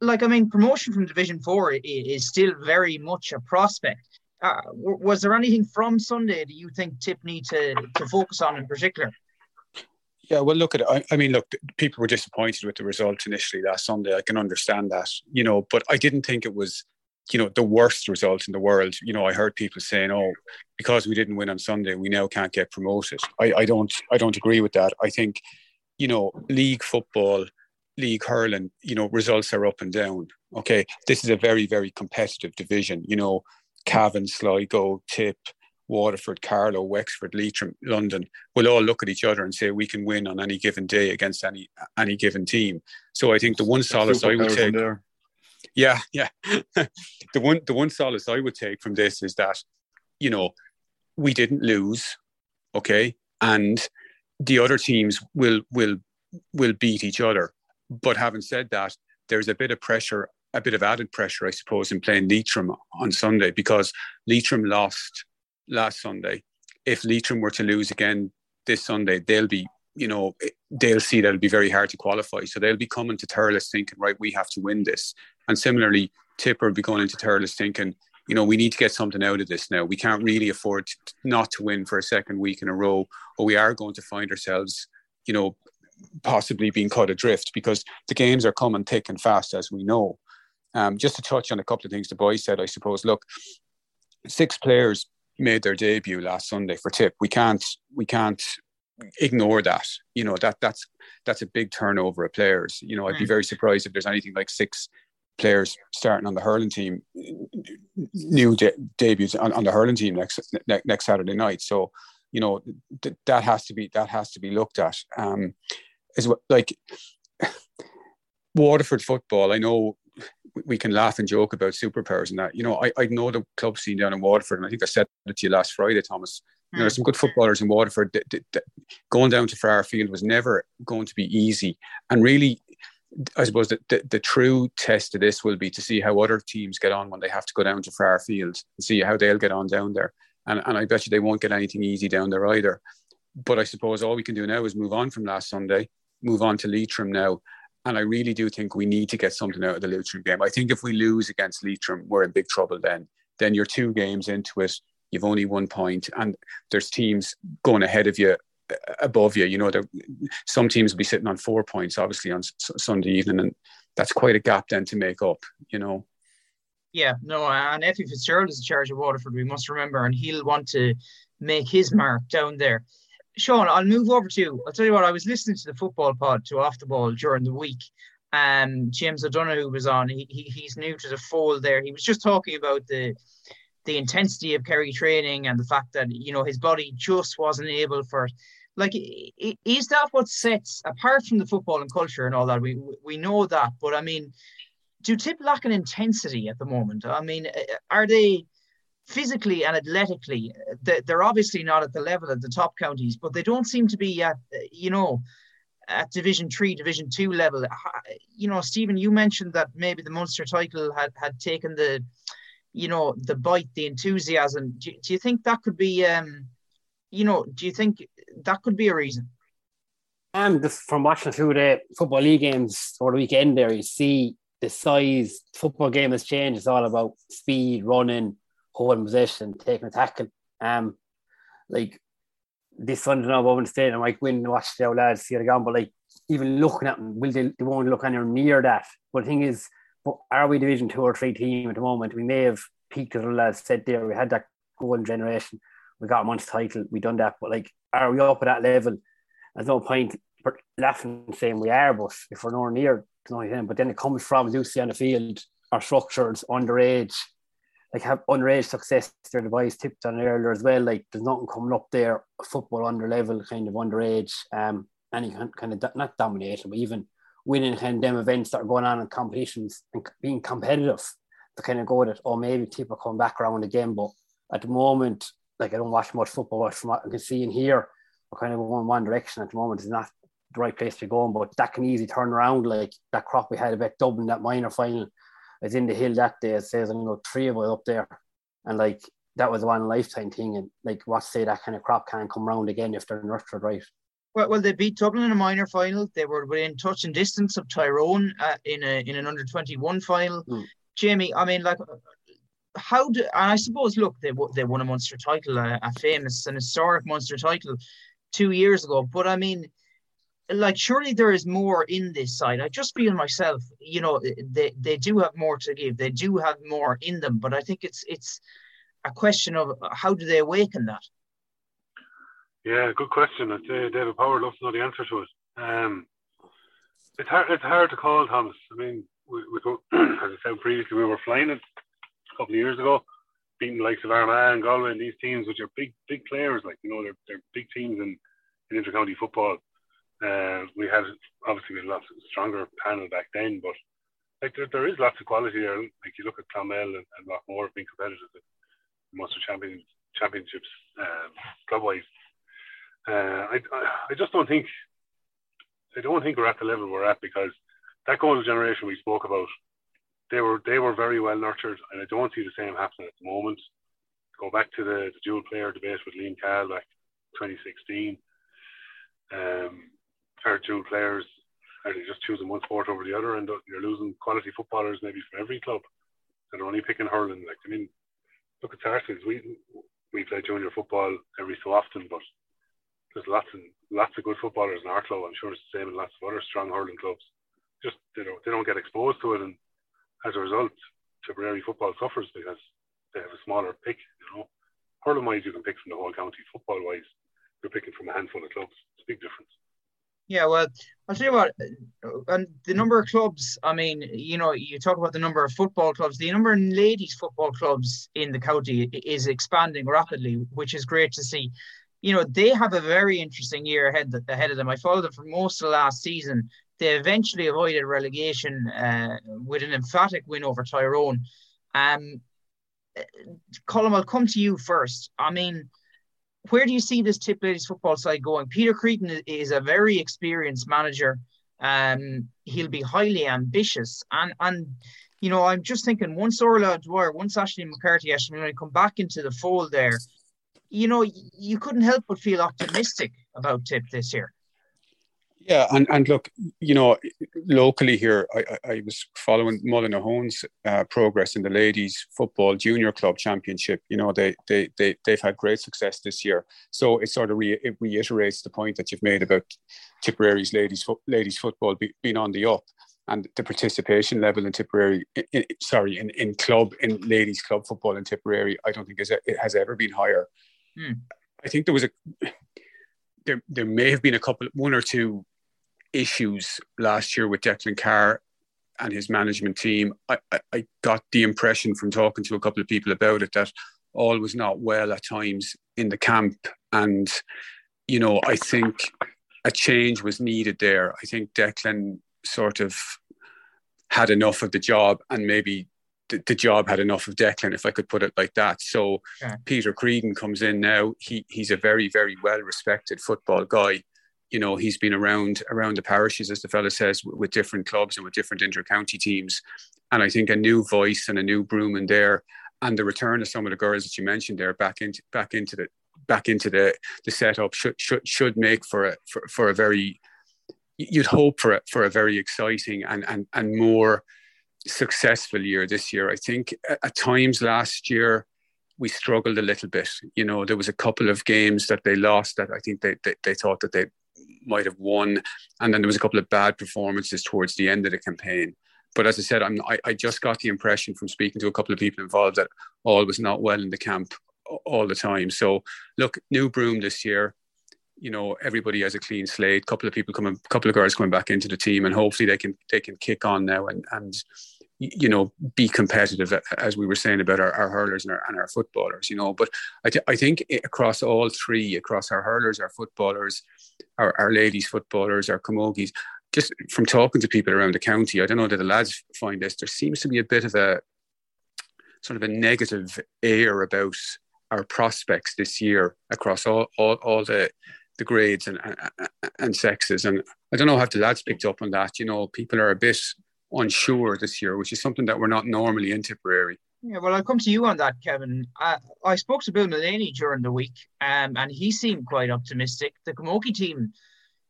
E: Like I mean, promotion from Division Four is still very much a prospect uh, was there anything from Sunday that you think Tipp need to, to focus on in particular?
F: Yeah, well, look at it. I, I, mean, look, people were disappointed with the result initially last Sunday. I can understand that, you know, but I didn't think it was, you know, the worst result in the world. You know, I heard people saying, "Oh, because we didn't win on Sunday, we now can't get promoted." I, I don't, I don't agree with that. I think, you know, league football, league hurling, you know, results are up and down. Okay, this is a very, very competitive division. You know, Cavan, Sligo, Tipp, Waterford, Carlow, Wexford, Leitrim, London will all look at each other and say we can win on any given day against any any given team. So I think the one solace I would take, yeah, yeah, the one the one solace I would take from this is that you know we didn't lose, okay, and the other teams will will will beat each other. But having said that, there's a bit of pressure a bit of added pressure, I suppose, in playing Leitrim on Sunday because Leitrim lost last Sunday. If Leitrim were to lose again this Sunday, they'll be you know, they'll see that it'll be very hard to qualify. So they'll be coming to Thurles thinking, right, we have to win this. And similarly, Tipper will be going into Thurles thinking, you know, we need to get something out of this now. We can't really afford to, not to win for a second week in a row, or we are going to find ourselves, you know, possibly being cut adrift because the games are coming thick and fast, as we know. Um, just to touch on a couple of things the boys said, I suppose. Look, six players made their debut last Sunday for Tipp. We can't we can't ignore that. You know that that's that's a big turnover of players. You know, I'd be hmm. very surprised if there's anything like six players starting on the hurling team, new de- debuts on, on, the hurling team next ne- next Saturday night. So, you know, th- that has to be that has to be looked at. Um, as well, like Waterford football, I know we can laugh and joke about superpowers and that. You know, I, I know the club scene down in Waterford, and I think I said it to you last Friday, Thomas. You know, hmm. there's some good footballers in Waterford. going down to Fraher Field was never going to be easy. And really, I suppose the, the, the, true test of this will be to see how other teams get on when they have to go down to Fraher Field and see how they'll get on down there. And, and I bet you they won't get anything easy down there either. But I suppose all we can do now is move on from last Sunday, move on to Leitrim now, and I really do think we need to get something out of the Leitrim game. I think if we lose against Leitrim, we're in big trouble then. Then you're two games into it, you've only one point, and there's teams going ahead of you, above you. You know, some teams will be sitting on four points, obviously, on S- Sunday evening, and that's quite a gap then to make up, you know.
E: Yeah, no, and Ephie Fitzgerald is in charge of Waterford, we must remember, and he'll want to make his mark down there. Sean, I'll move over to you. I'll tell you what, I was listening to the football pod to Off the Ball during the week. Um, James O'Donoghue was on. He, he he's new to the fold there. He was just talking about the the intensity of Kerry training and the fact that you know his body just wasn't able for like is that what sets apart from the football and culture and all that we we know that but i mean do Tipp lack an intensity at the moment i mean are they physically and athletically, they're obviously not at the level of the top counties, but they don't seem to be at, you know, at Division Three, Division Two level. You know, Stephen, you mentioned that maybe the Munster title had had taken the, you know, the bite, the enthusiasm. Do, do you think that could be, um, you know, do you think that could be a reason?
J: Um, just from watching through the football league games over the weekend, there you see the size. Football game has changed. It's all about speed, running, holding possession, taking a tackle. Um, like this Sunday now, Bowen State, I might go in and watch the lads see it again, but like even looking at them, will they, they won't look anywhere near that. But the thing is, are we Division two or three team at the moment? We may have peaked, as the lads said there. We had that golden generation. We got month's title. We done that, but like, are we up at that level? There's no point laughing and saying we are, but if we're nowhere near, to anything. but then it comes from Lucy on the field, our structures, underage, like have underage success their device tipped on earlier as well. Like there's nothing coming up there, football under level, kind of underage, um, any kind of not dominating, but even winning kind of them events that are going on in competitions and being competitive to kind of go with it. Or maybe people come back around again. But at the moment, like I don't watch much football, but from what I can see and hear, we're kind of going one direction at the moment. It's not the right place to go, but that can easily turn around. Like that crop we had about Dublin, that minor final I was in the hill that day. It says I know three of us up there, and like that was one lifetime thing. And like what say that kind of crop can't come round again if they're nurtured right.
E: Well, well, they beat Dublin in a minor final. They were within touch and distance of Tyrone uh, in a in an under twenty one final. Mm. Jamie, I mean, like, how do And I suppose? Look, they they won a Munster title, a, a famous and historic Munster title, two years ago. But I mean, like surely there is more in this side. I just feel myself, you know, they, they do have more to give. They do have more in them, but I think it's it's a question of how do they awaken that.
G: Yeah, good question. I'd say David Power loves to know the answer to it. Um, it's hard. It's hard to call, Thomas. I mean, we, we as I said previously, we were flying it a couple of years ago, beating the likes of Armagh and Galway and these teams, which are big, big players. Like you know, they're they're big teams in in intercounty football. Uh, we had obviously we had lots stronger panel back then, but like there, there is lots of quality there. Like you look at Clonmel and, and Loughmore being competitive in Munster Champions Championships um, club wise. Uh, I, I just don't think I don't think we're at the level we're at because that golden generation we spoke about, they were they were very well nurtured, and I don't see the same happening at the moment. Go back to the, the dual player debate with Liam Cahill back 2016 um, hard to players are they just choosing one sport over the other, and you're losing quality footballers maybe from every club that are only picking hurling. Like I mean, look at Sarsfields. We we play junior football every so often, but there's lots and lots of good footballers in our club. I'm sure it's the same in lots of other strong hurling clubs. Just you know, they don't get exposed to it, and as a result, Tipperary football suffers because they have a smaller pick. You know, hurling wise, you can pick from the whole county. Football wise, you're picking from a handful of clubs. It's a big difference.
E: Yeah, well, I'll tell you what, and the number of clubs, I mean, you know, you talk about the number of football clubs, the number of ladies' football clubs in the county is expanding rapidly, which is great to see. You know, they have a very interesting year ahead ahead of them. I followed them for most of the last season. They eventually avoided relegation uh, with an emphatic win over Tyrone. Um, Colm, I'll come to you first. I mean, where do you see this Tipp Ladies football side going? Peter Creedon is a very experienced manager. Um, he'll be highly ambitious, and and you know, I'm just thinking once Orla Dwyer, once Aishling McCarthy when I come back into the fold there, you know, you couldn't help but feel optimistic about Tipp this year.
F: Yeah, and, and look, you know, locally here, I, I was following Mullinahone's uh, progress in the ladies football junior club championship. You know, they they they they've had great success this year. So it sort of re- it reiterates the point that you've made about Tipperary's ladies fo- ladies football be, being on the up and the participation level in Tipperary, in, in, sorry, in, in club in ladies club football in Tipperary, I don't think is, it has ever been higher. Hmm. I think there was a there there may have been a couple one or two issues last year with Declan Carr and his management team. I, I, I, got the impression from talking to a couple of people about it that all was not well at times in the camp. And, you know, I think a change was needed there. I think Declan sort of had enough of the job and maybe the, the job had enough of Declan, if I could put it like that. So yeah. Peter Creedon comes in now. He he's a very, very well respected football guy you know he's been around around the parishes as the fella says with different clubs and with different inter-county teams and i think a new voice and a new broom in there and the return of some of the girls that you mentioned there back into back into the back into the the setup should should should make for a for, for a very you'd hope for a, for a very exciting and and and more successful year this year i think at times last year we struggled a little bit. You know, there was a couple of games that they lost that I think they, they, they thought that they might have won. And then there was a couple of bad performances towards the end of the campaign. But as I said, I'm, I, I just got the impression from speaking to a couple of people involved that all was not well in the camp all the time. So look, new broom this year. You know, everybody has a clean slate. Couple of people coming, couple of guys coming back into the team, and hopefully they can they can kick on now and and you know be competitive as we were saying about our, our hurlers and our, and our footballers you know but I, th- I think across all three across our hurlers our footballers our, our ladies footballers, our camogies, just from talking to people around the county, I don't know that the lads find this. There seems to be a bit of a sort of a negative air about our prospects this year across all all, all the the grades and, and, and sexes. And I don't know how the lads picked up on that. You know, people are a bit unsure this year, which is something that we're not normally in Tipperary.
E: Yeah, well, I'll come to you on that, Kevin. Uh, I spoke to Bill Mullaney during the week, um, and he seemed quite optimistic. The Camogie team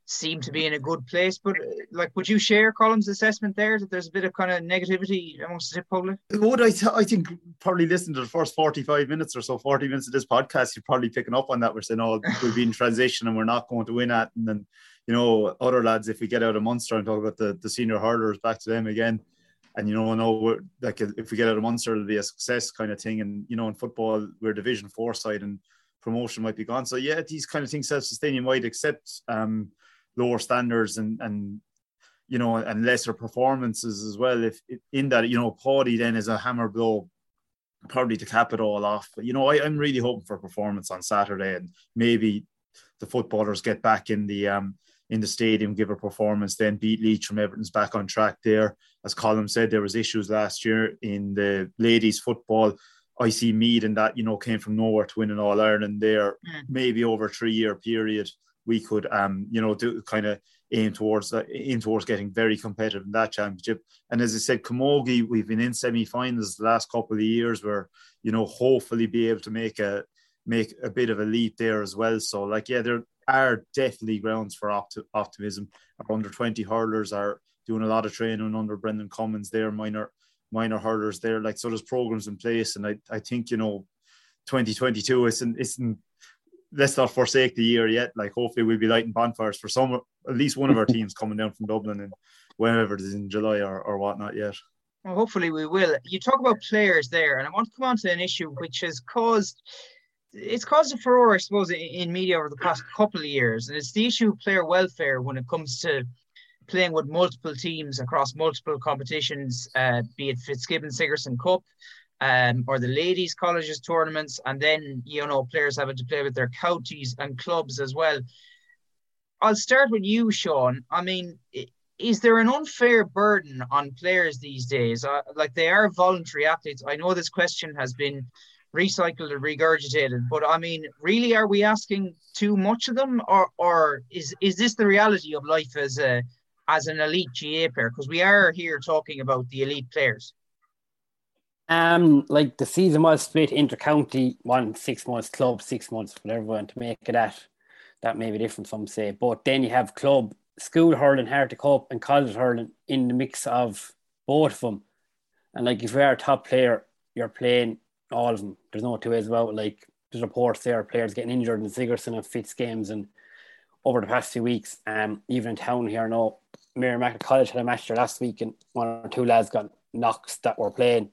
E: seemed to be in a good place, but uh, like, would you share Colm's assessment there that there's a bit of kind of negativity amongst the public?
I: Would I? Th- I think probably listen to the first forty-five minutes or so, forty minutes of this podcast, you're probably picking up on that. We're saying, "Oh, we'll be in transition, and we're not going to win at," and then you know, other lads, if we get out of Munster and talk about the the senior hurlers, back to them again and you know, I know like if we get out of Munster, it'll be a success kind of thing. And you know, in football, we're Division Four side, and promotion might be gone. So yeah, these kind of things self-sustain. You might accept um, lower standards and and you know and lesser performances as well. If in that, you know, Paddy then is a hammer blow, probably to cap it all off. But you know, I, I'm really hoping for performance on Saturday, and maybe the footballers get back in the um in the stadium, give a performance, then beat Laois from Everton's back on track there. As Colm said, there was issues last year in the ladies football. I see Meath and that, you know, came from nowhere to win an All Ireland there. Mm. Maybe over a three year period, we could, um, you know, do kind of aim towards that, aim towards getting very competitive in that championship. And as I said, Camogie, we've been in semi-finals the last couple of years, where you know, hopefully be able to make a make a bit of a leap there as well. So, like, yeah, there are definitely grounds for opt- optimism. Our under 20 hurlers are doing a lot of training under Brendan Cummins there, minor minor hurlers there. Like so there's programs in place. And I, I think, you know, 2022 isn't isn't let's not forsake the year yet. Like hopefully we'll be lighting bonfires for some at least one of our teams coming down from Dublin and whenever it is in July or, or whatnot yet.
E: Well, hopefully we will. You talk about players there, and I want to come on to an issue which has caused it's caused a furore, I suppose, in media over the past couple of years, and it's the issue of player welfare when it comes to playing with multiple teams across multiple competitions, uh, be it Fitzgibbon Sigerson Cup um, or the ladies' colleges tournaments, and then you know players having to play with their counties and clubs as well. I'll start with you, Sean. I mean, is there an unfair burden on players these days? Uh, like they are voluntary athletes. I know this question has been recycled and regurgitated, but I mean, really, are we asking too much of them, or or is is this the reality of life as a as an elite GA player? Because we are here talking about the elite players.
J: Um, like the season was split inter county, one six months club, six months whatever one to make it that. That may be different, some say. But then you have club, school hurling, Harty Cup, and college hurling in the mix of both of them. And like if you are a top player, you're playing all of them. There's no two ways about it. Like there's reports there, players getting injured in Sigerson and Fitz games and over the past few weeks. Um, even in town here, I no, Merrimack College had a match there last week, and one or two lads got knocks that were playing,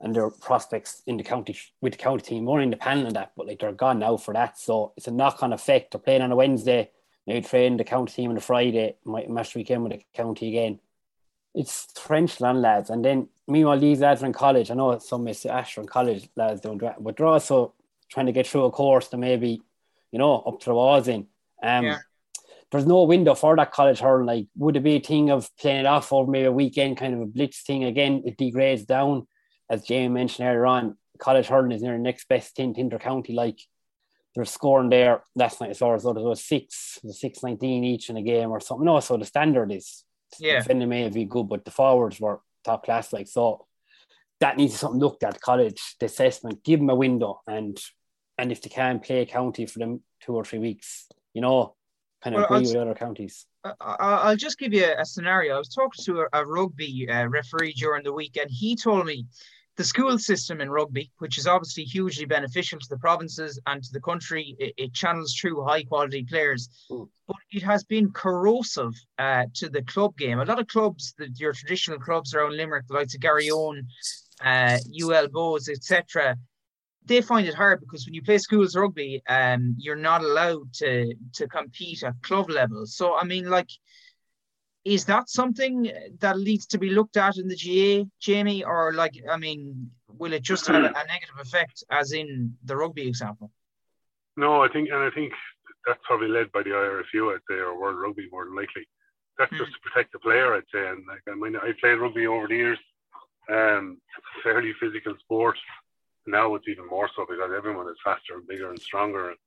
J: and their prospects in the county with the county team more independent of that, but like they're gone now for that. So it's a knock-on effect. They're playing on a Wednesday, maybe train the county team on a Friday, might match weekend with the county again. It's French land lads, and then meanwhile these lads are in college. I know some may say Ashton college lads don't, but they're also trying to get through a course that maybe you know up to the walls in. Um, yeah. There's no window for that college hurling. Like, would it be a thing of playing it off over maybe a weekend, kind of a blitz thing again? It degrades down, as Jamie mentioned earlier on. College hurling is near the next best thing to inter-county. Like, they're scoring there last night as far as there was six, six nineteen each in a game or something. No, so the standard is
E: yeah.
J: defending may be good, but the forwards were top class. Like so, that needs something looked at. College the assessment, give them a window, and and if they can play a county for them two or three weeks, you know, kind of well, agree with other counties.
E: I'll just give you a scenario. I was talking to a, rugby uh, referee during the week, and he told me the school system in rugby, which is obviously hugely beneficial to the provinces and to the country, it, it channels through high quality players, mm. but it has been corrosive uh, to the club game. A lot of clubs, the, your traditional clubs around Limerick, the likes of Garryowen, uh, UL Bohs, etc., they find it hard because when you play schools rugby, um, you're not allowed to to compete at club level. So I mean, like, is that something that needs to be looked at in the GA, Jamie, or like, I mean, will it just have a, a negative effect, as in the rugby example?
G: No, I think, and I think that's probably led by the IRFU, I'd say, or World Rugby more than likely. That's mm. just to protect the player, I'd say. And like, I mean, I played rugby over the years. Um, fairly physical sport now it's even more so because everyone is faster and bigger and stronger. And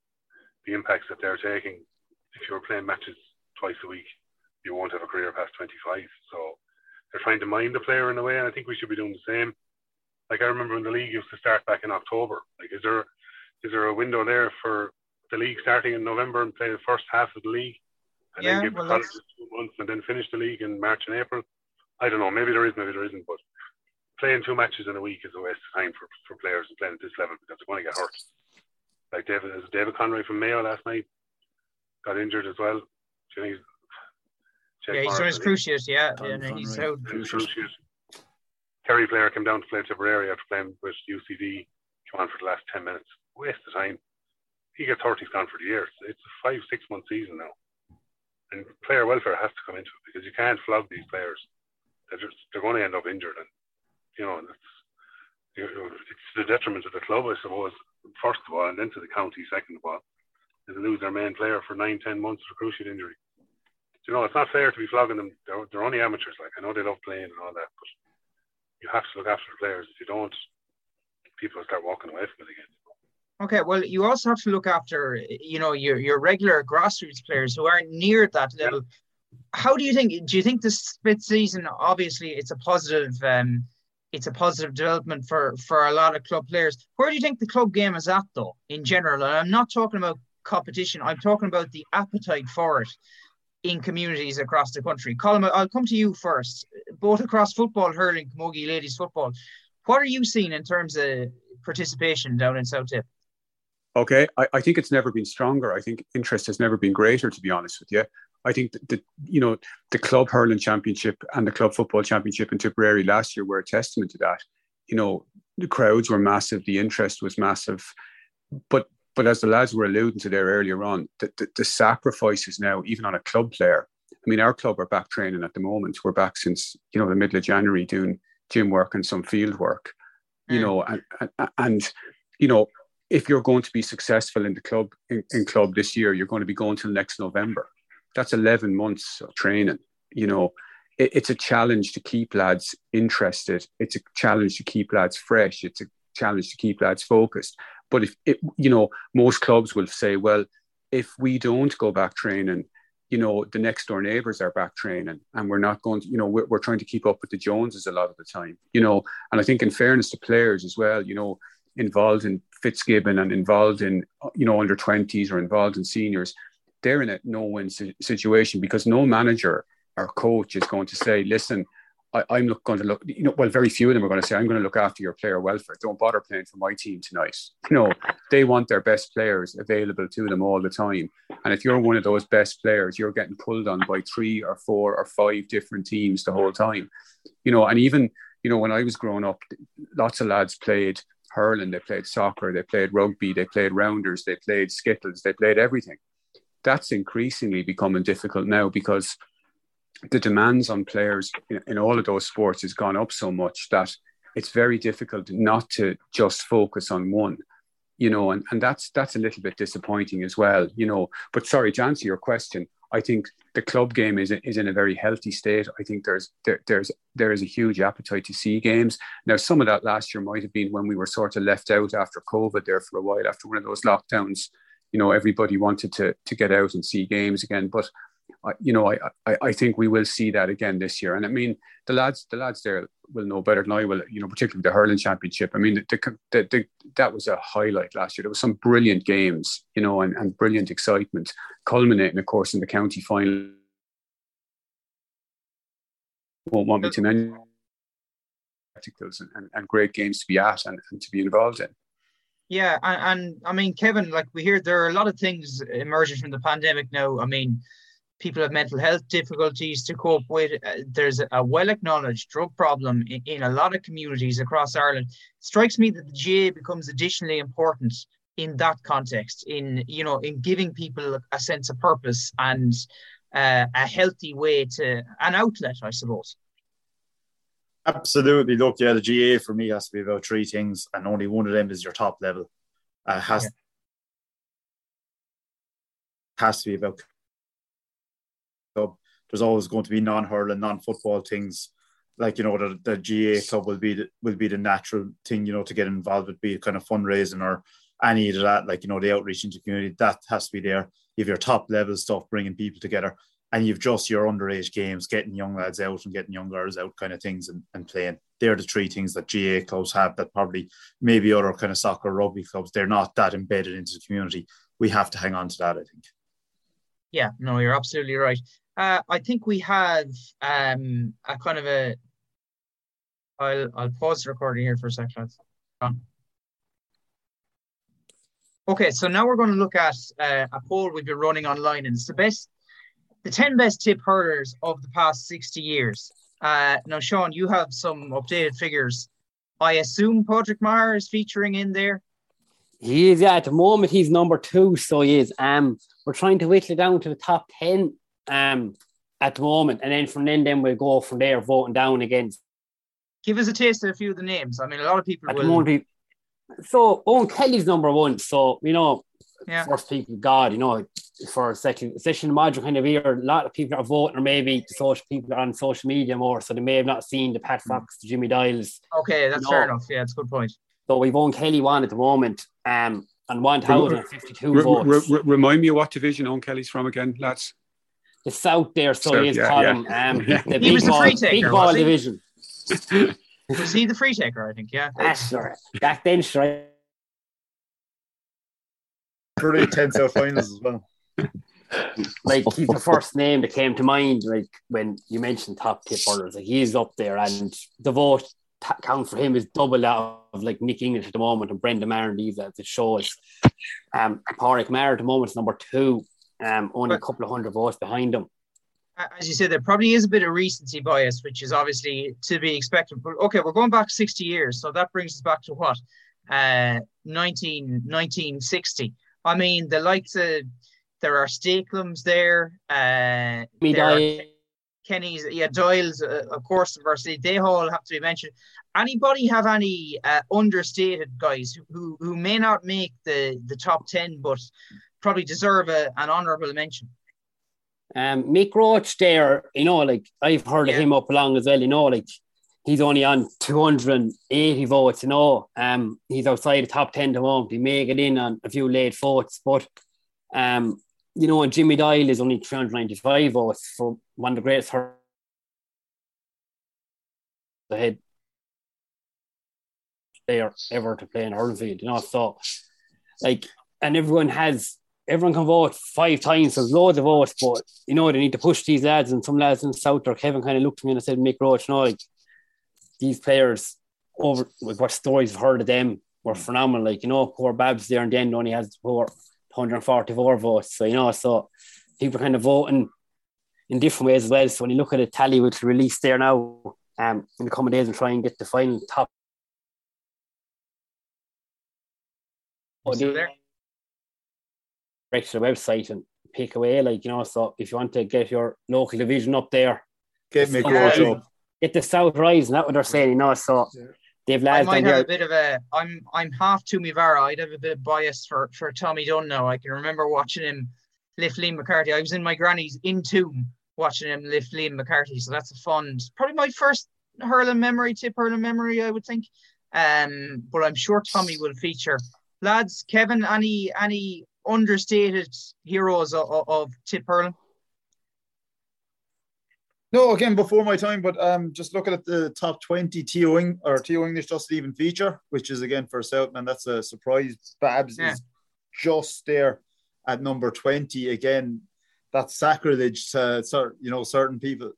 G: the impacts that they're taking, if you were playing matches twice a week, you won't have a career past 25. So they're trying to mind the player in a way, and I think we should be doing the same. Like I remember when the league used to start back in October. Like, is there is there a window there for the league starting in November and play the first half of the league, and
E: yeah,
G: then give
E: well,
G: the colleges two months and then finish the league in March and April? I don't know. Maybe there is, maybe there isn't, but playing two matches in a week is a waste of time for, for players playing at this level because they're going to get hurt. Like David, David Conroy from Mayo last night got injured as well.
E: He's, yeah, he's on his cruciate, yeah, and he's out.
G: Cruciate. Kerry player came down to play Tipperary after playing with UCD, Come on for the last 10 minutes. Waste of time. He gets hurt, he's gone for the year. It's a five, six month season now. And player welfare has to come into it because you can't flog these players. They're, just, they're going to end up injured. And you know, it's, you know, it's the detriment of the club, I suppose, first of all, and then to the county, second of all, is to lose their main player for nine, ten months with a cruciate injury. You know, it's not fair to be flogging them. They're, they're only amateurs. Like I know they love playing and all that, but you have to look after the players. If you don't, people start walking away from it again.
E: Okay, well, you also have to look after, you know, your your regular grassroots players who aren't near that level. Yeah. How do you think? Do you think this split season? Obviously, it's a positive um, it's a positive development for for a lot of club players. Where do you think the club game is at though, in general? And I'm not talking about competition. I'm talking about the appetite for it in communities across the country. Colm, I'll come to you first. Both across football, hurling, camogie, ladies football. What are you seeing in terms of participation down in South Tipp?
F: Okay, I, I think it's never been stronger. I think interest has never been greater, to be honest with you. I think that you know the club hurling championship and the club football championship in Tipperary last year were a testament to that. You know, the crowds were massive, the interest was massive, but but as the lads were alluding to there earlier on, the, the, the sacrifices now, even on a club player. I mean, our club are back training at the moment. We're back since you know the middle of January doing gym work and some field work. You mm. know, and, and, and you know if you're going to be successful in the club in, in, club this year, you're going to be going till next November. That's 11 months of training. You know, it, it's a challenge to keep lads interested. It's a challenge to keep lads fresh. It's a challenge to keep lads focused. But if it, you know, most clubs will say, well, if we don't go back training, you know, the next door neighbors are back training and we're not going to, you know, we're, we're trying to keep up with the Joneses a lot of the time, you know. And I think, in fairness to players as well, you know, involved in Fitzgibbon and involved in you know under 20s or involved in seniors, they're in a no-win situation because no manager or coach is going to say, listen, I, am not going to look, you know, well, very few of them are going to say, I'm going to look after your player welfare. Don't bother playing for my team tonight. You know, they want their best players available to them all the time. And if you're one of those best players, you're getting pulled on by three or four or five different teams the whole time. You know, and even, you know, when I was growing up, lots of lads played hurling, they played soccer, they played rugby, they played rounders, they played skittles, they played everything. That's increasingly becoming difficult now because the demands on players in, in all of those sports has gone up so much that it's very difficult not to just focus on one you know and, and that's that's a little bit disappointing as well you know but sorry to answer your question I think the club game is is in a very healthy state. I think there's there, there's there is a huge appetite to see games. Now, some of that last year might have been when we were sort of left out after COVID there for a while, after one of those lockdowns. You know, everybody wanted to to get out and see games again, but you know, I, I, I think we will see that again this year. And I mean, the lads, the lads there will know better than I will. You know, particularly the hurling championship. I mean, the, the, the, that was a highlight last year. There was some brilliant games, you know, and, and brilliant excitement, culminating, of course, in the county final. Won't want me to mention spectacles and, and, and, great games to be at and, and to be involved in.
E: Yeah, and, and I mean, Kevin, like we hear there are a lot of things emerging from the pandemic now. I mean, people have mental health difficulties to cope with. Uh, there's a well acknowledged drug problem in, in, a lot of communities across Ireland. It strikes me that the GA becomes additionally important in that context, in you know, in giving people a sense of purpose and uh, a healthy way to an outlet, I suppose.
I: Absolutely. Look, yeah, the GA for me has to be about three things, and only one of them is your top level. Uh, has yeah. has to be about club. There's always going to be non-hurling, non-football things. Like you know, the, the GAA club will be the, will be the natural thing, you know, to get involved with, be kind of fundraising or any of that, like you know, the outreach into community. That has to be there. You have your top level stuff, bringing people together, and you've just your underage games, getting young lads out and getting young girls out, kind of things, and, and playing. They're the three things that GA clubs have that probably maybe other kind of soccer, rugby clubs. They're not that embedded into the community. We have to hang on to that, I think.
E: Yeah, no, you're absolutely right. Uh, I think we have um, a kind of a. I'll I'll pause the recording here for a second. Okay, so now we're going to look at uh, a poll we've been running online, and it's the best, the ten best Tipp hurlers of the past sixty years. Uh, now, Sean, you have some updated figures. I assume Patrick Maher is featuring in there.
J: He is, yeah. At the moment, he's number two, so he is. Um, we're trying to whittle it down to the top ten um, at the moment, and then from then, then we'll go from there, voting down again.
E: Give us a taste of a few of the names. I mean, a lot of people at will. The moment,
J: so Eoin Kelly's number one. So you know, yeah. first people, God, you know, for a second session module kind of year, a lot of people are voting, or maybe the social people are on social media more, so they may have not seen the Pat Fox, the Jimmy Doyles.
E: Okay, that's you know. fair enough. Yeah, that's a good point.
J: So we've Eoin Kelly one at the moment. Um, and 1,052 votes.
F: remind me of what division Eoin Kelly's from again, lads
J: the south there, so south, he is yeah, column. Yeah. Um, the he big ball, taker, big ball division.
E: was he the free taker? I think, yeah.
J: That's right. Back then, right.
I: pretty tense out finals as well.
J: Like he's the first name that came to mind. Like when you mentioned top Tipp hurlers, like he's up there, and the vote count for him is double that of like Nick English at the moment and Brendan Maher and these as it shows. Um, Padraig Maher at the moment is number two, um, only a couple of hundred votes behind them.
E: as you said, there probably is a bit of recency bias, which is obviously to be expected. But okay, we're going back 60 years. So that brings us back to what? Uh, 19, 1960. I mean, the likes of, there are Stakelums there. Uh, there Kenny's, yeah, Doyle's, uh, of course, Varsity. They all have to be mentioned. Anybody have any uh, understated guys who, who may not make the, the top 10, but probably deserve a, an honourable mention?
J: Um, Mick Roche, there, you know, like I've heard yeah. of him up along as well, you know, like he's only on 280 votes, you know. Um, he's outside the top 10 to moment. He may get in on a few late votes, but um, you know, and Jimmy Doyle is only 395 votes for one of the greatest ahead player ever to play in hurling you know. So like and everyone has everyone can vote five times. There's loads of votes, but you know they need to push these lads. And some lads in the south or Kevin kind of looked at me and I said, "Mick Roche, you know, like these players over with what stories I've heard of them were phenomenal. Like you know, poor Babs there and then only has poor 144 votes. So you know, so people kind of voting in different ways as well. So when you look at a tally which released there now, um, in the coming days and try and get the final top.
E: there?
J: Direct to the website and pick away. Like, you know, so if you want to get your local division up there,
I: get me up.
J: Get the South Rise, and that's what they're saying, you know. So yeah. they've lads.
E: I might have here. a bit of a I'm I'm half Toomevara. I'd have a bit of bias for for Tommy Dunne now. I can remember watching him lift Liam McCarthy. I was in my granny's in tomb watching him lift Liam McCarthy. So that's a fun probably my first hurling memory, Tipp hurling memory, I would think. Um, but I'm sure Tommy will feature. Lads, Kevin, any any understated heroes of, of Tipp hurling?
I: No, again, before my time, but um, just looking at the top 20 Theo Eng- or Theo English Just Even feature, which is again for Southman, that's a surprise. Babs yeah. is just there at number 20. Again, that's sacrilege to you know, certain people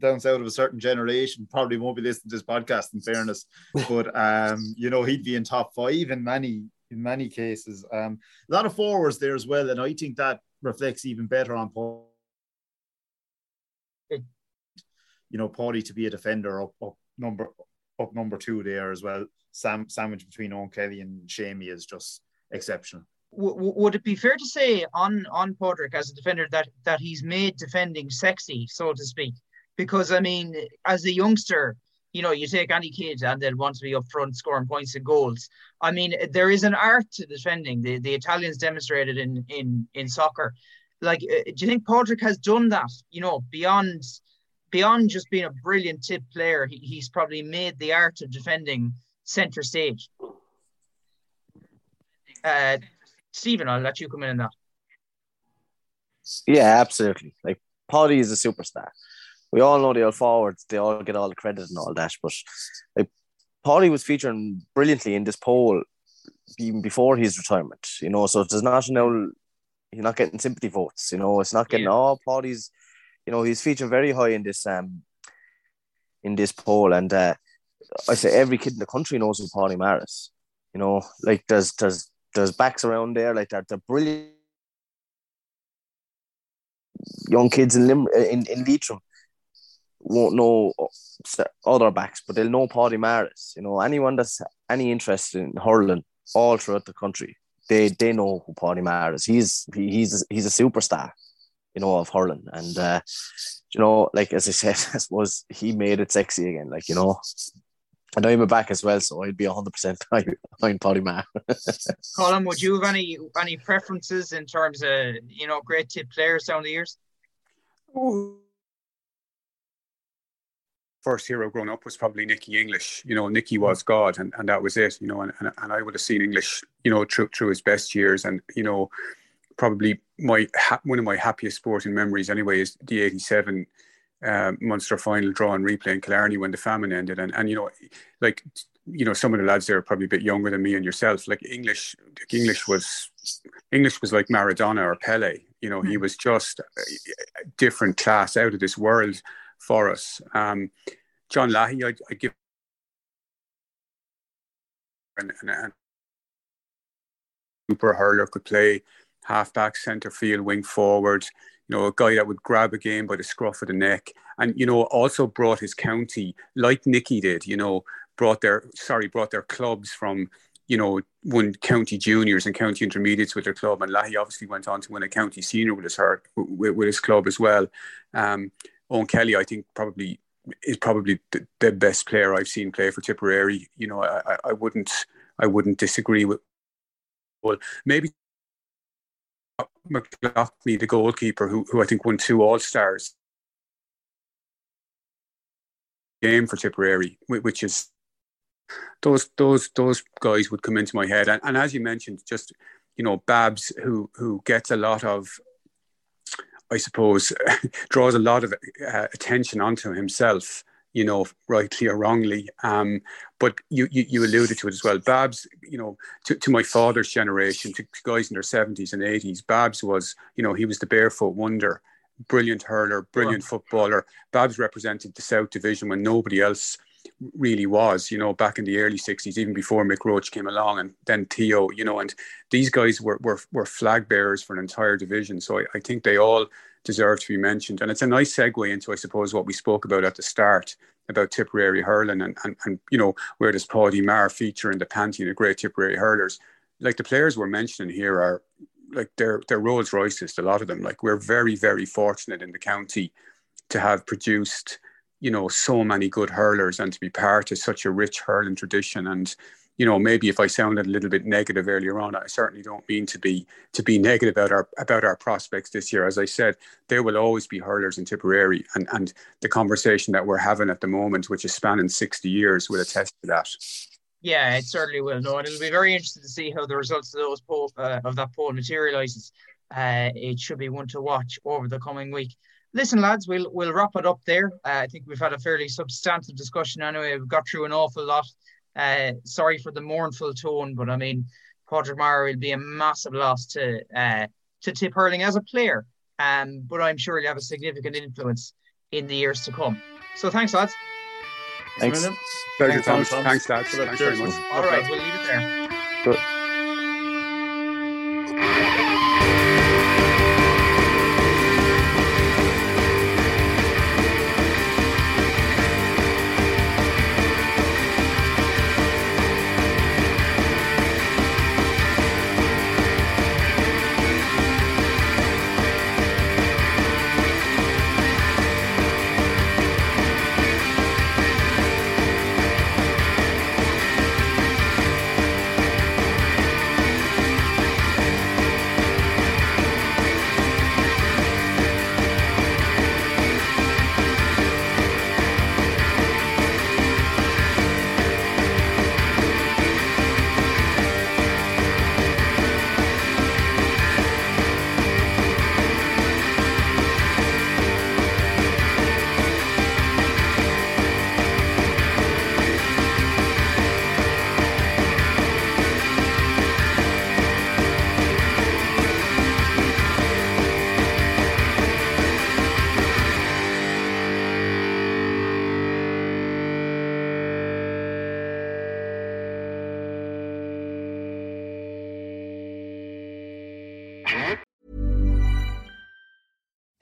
I: down south of a certain generation probably won't be listening to this podcast in fairness. but um, you know, he'd be in top five in many in many cases. Um, a lot of forwards there as well, and I think that reflects even better on Paul. You know, Paudie to be a defender up, up number up number two there as well. Sam sandwich between Owen Kelly and Seamie is just exceptional.
E: Would it be fair to say on on Padraig as a defender that that he's made defending sexy, so to speak? Because I mean, as a youngster, you know, you take any kid and they'll want to be up front scoring points and goals. I mean, there is an art to defending. The the Italians demonstrated in in in soccer. Like, uh, do you think Padraig has done that? You know, beyond beyond just being a brilliant Tipp player, he, he's probably made the art of defending center stage. Uh, Stephen, I'll let you come in on that.
H: Yeah, absolutely. Like, Paddy is a superstar we all know the old forwards, they all get all the credit and all that. But like, Paudie was featuring brilliantly in this poll even before his retirement, you know. So there's not no, he's not getting sympathy votes, you know. It's not getting all yeah. oh, Paudie's, you know, he's featured very high in this um in this poll, and uh, I say every kid in the country knows who Paudie Maris. You know, like there's there's there's backs around there like that. They're brilliant young kids in Lim- in in Leitrim won't know other backs, but they'll know Paddy Maris. You know, anyone that's any interest in hurling all throughout the country, they they know who Paddy Maris. He's he, he's he's a superstar, you know, of hurling, and uh, you know, like as I said, I suppose he made it sexy again. Like you know, and I'm a back as well, so I'd be hundred percent behind Paddy Maher.
E: Colm, would you have any any preferences in terms of you know great Tipp players down the years?
F: Oh first hero growing up was probably Nicky English. You know, Nicky mm. was God, and, and that was it. You know, and, and, and I would have seen English, you know, through through his best years, and you know, probably my one of my happiest sporting memories anyway is the '87 uh, Munster final draw and replay in Killarney when the famine ended. And, and you know, like, you know, some of the lads there are probably a bit younger than me and yourself. Like English, like English was English was like Maradona or Pele. You know, mm. he hmm. was just a different class out of this world for us. Um, John Leahy, I, I give and, and, and super hurler could play halfback, centre field, wing forward. You know, a guy that would grab a game by the scruff of the neck, and you know, also brought his county like Nicky did. You know, brought their sorry, brought their clubs from you know, won county juniors and county intermediates with their club, and Leahy obviously went on to win a county senior with his heart, with, with his club as well. Um, Eoin Kelly, I think, probably is probably the, the, best player I've seen play for Tipperary. You know, I, I wouldn't I wouldn't disagree with. Well, maybe McLaughlin, the goalkeeper, who who I think won two All Stars game for Tipperary, which is those those those guys would come into my head. And, and as you mentioned, just you know, Babs, who who gets a lot of I suppose, draws a lot of uh, attention onto himself, you know, rightly or wrongly. Um, but you, you, you, alluded to it as well. Babs, you know, to, to my father's generation, to guys in their 70s and 80s, Babs was, you know, he was the barefoot wonder, brilliant hurler, brilliant footballer. Babs represented the South Division when nobody else really was, you know, back in the early 60s, even before Mick Roche came along and then Theo, you know, and these guys were, were, were flag bearers for an entire division. So I, I think they all deserve to be mentioned. And it's a nice segue into, I suppose, what we spoke about at the start about Tipperary hurling and, and, and you know, where does Paddy Maher feature in the pantheon of great Tipperary hurlers. Like the players we're mentioning here are like they're, they're Rolls Royces, a lot of them. Like we're very, very fortunate in the county to have produced – you know so many good hurlers and to be part of such a rich hurling tradition. And you know maybe if I sounded a little bit negative earlier on I certainly don't mean to be to be negative about our about our prospects this year. As I said there will always be hurlers in Tipperary and and the conversation that we're having at the moment which is spanning 60 years will attest to that.
E: Yeah it certainly will. No and it'll be very interesting to see how the results of those poll uh, of that poll materializes. Uh, it should be one to watch over the coming week listen, lads, we'll we'll wrap it up there. Uh, I think we've had a fairly substantive discussion anyway. We've got through an awful lot. Uh, sorry for the mournful tone, but I mean, Padraig Maher will be a massive loss to uh, to Tipp Hurling as a player. Um, but I'm sure he'll have a significant influence in the years to come. So thanks, lads.
H: Thanks.
F: Pleasure, Thomas. Thanks, lads. Thanks very much.
E: All right, we'll leave it there.
H: Good.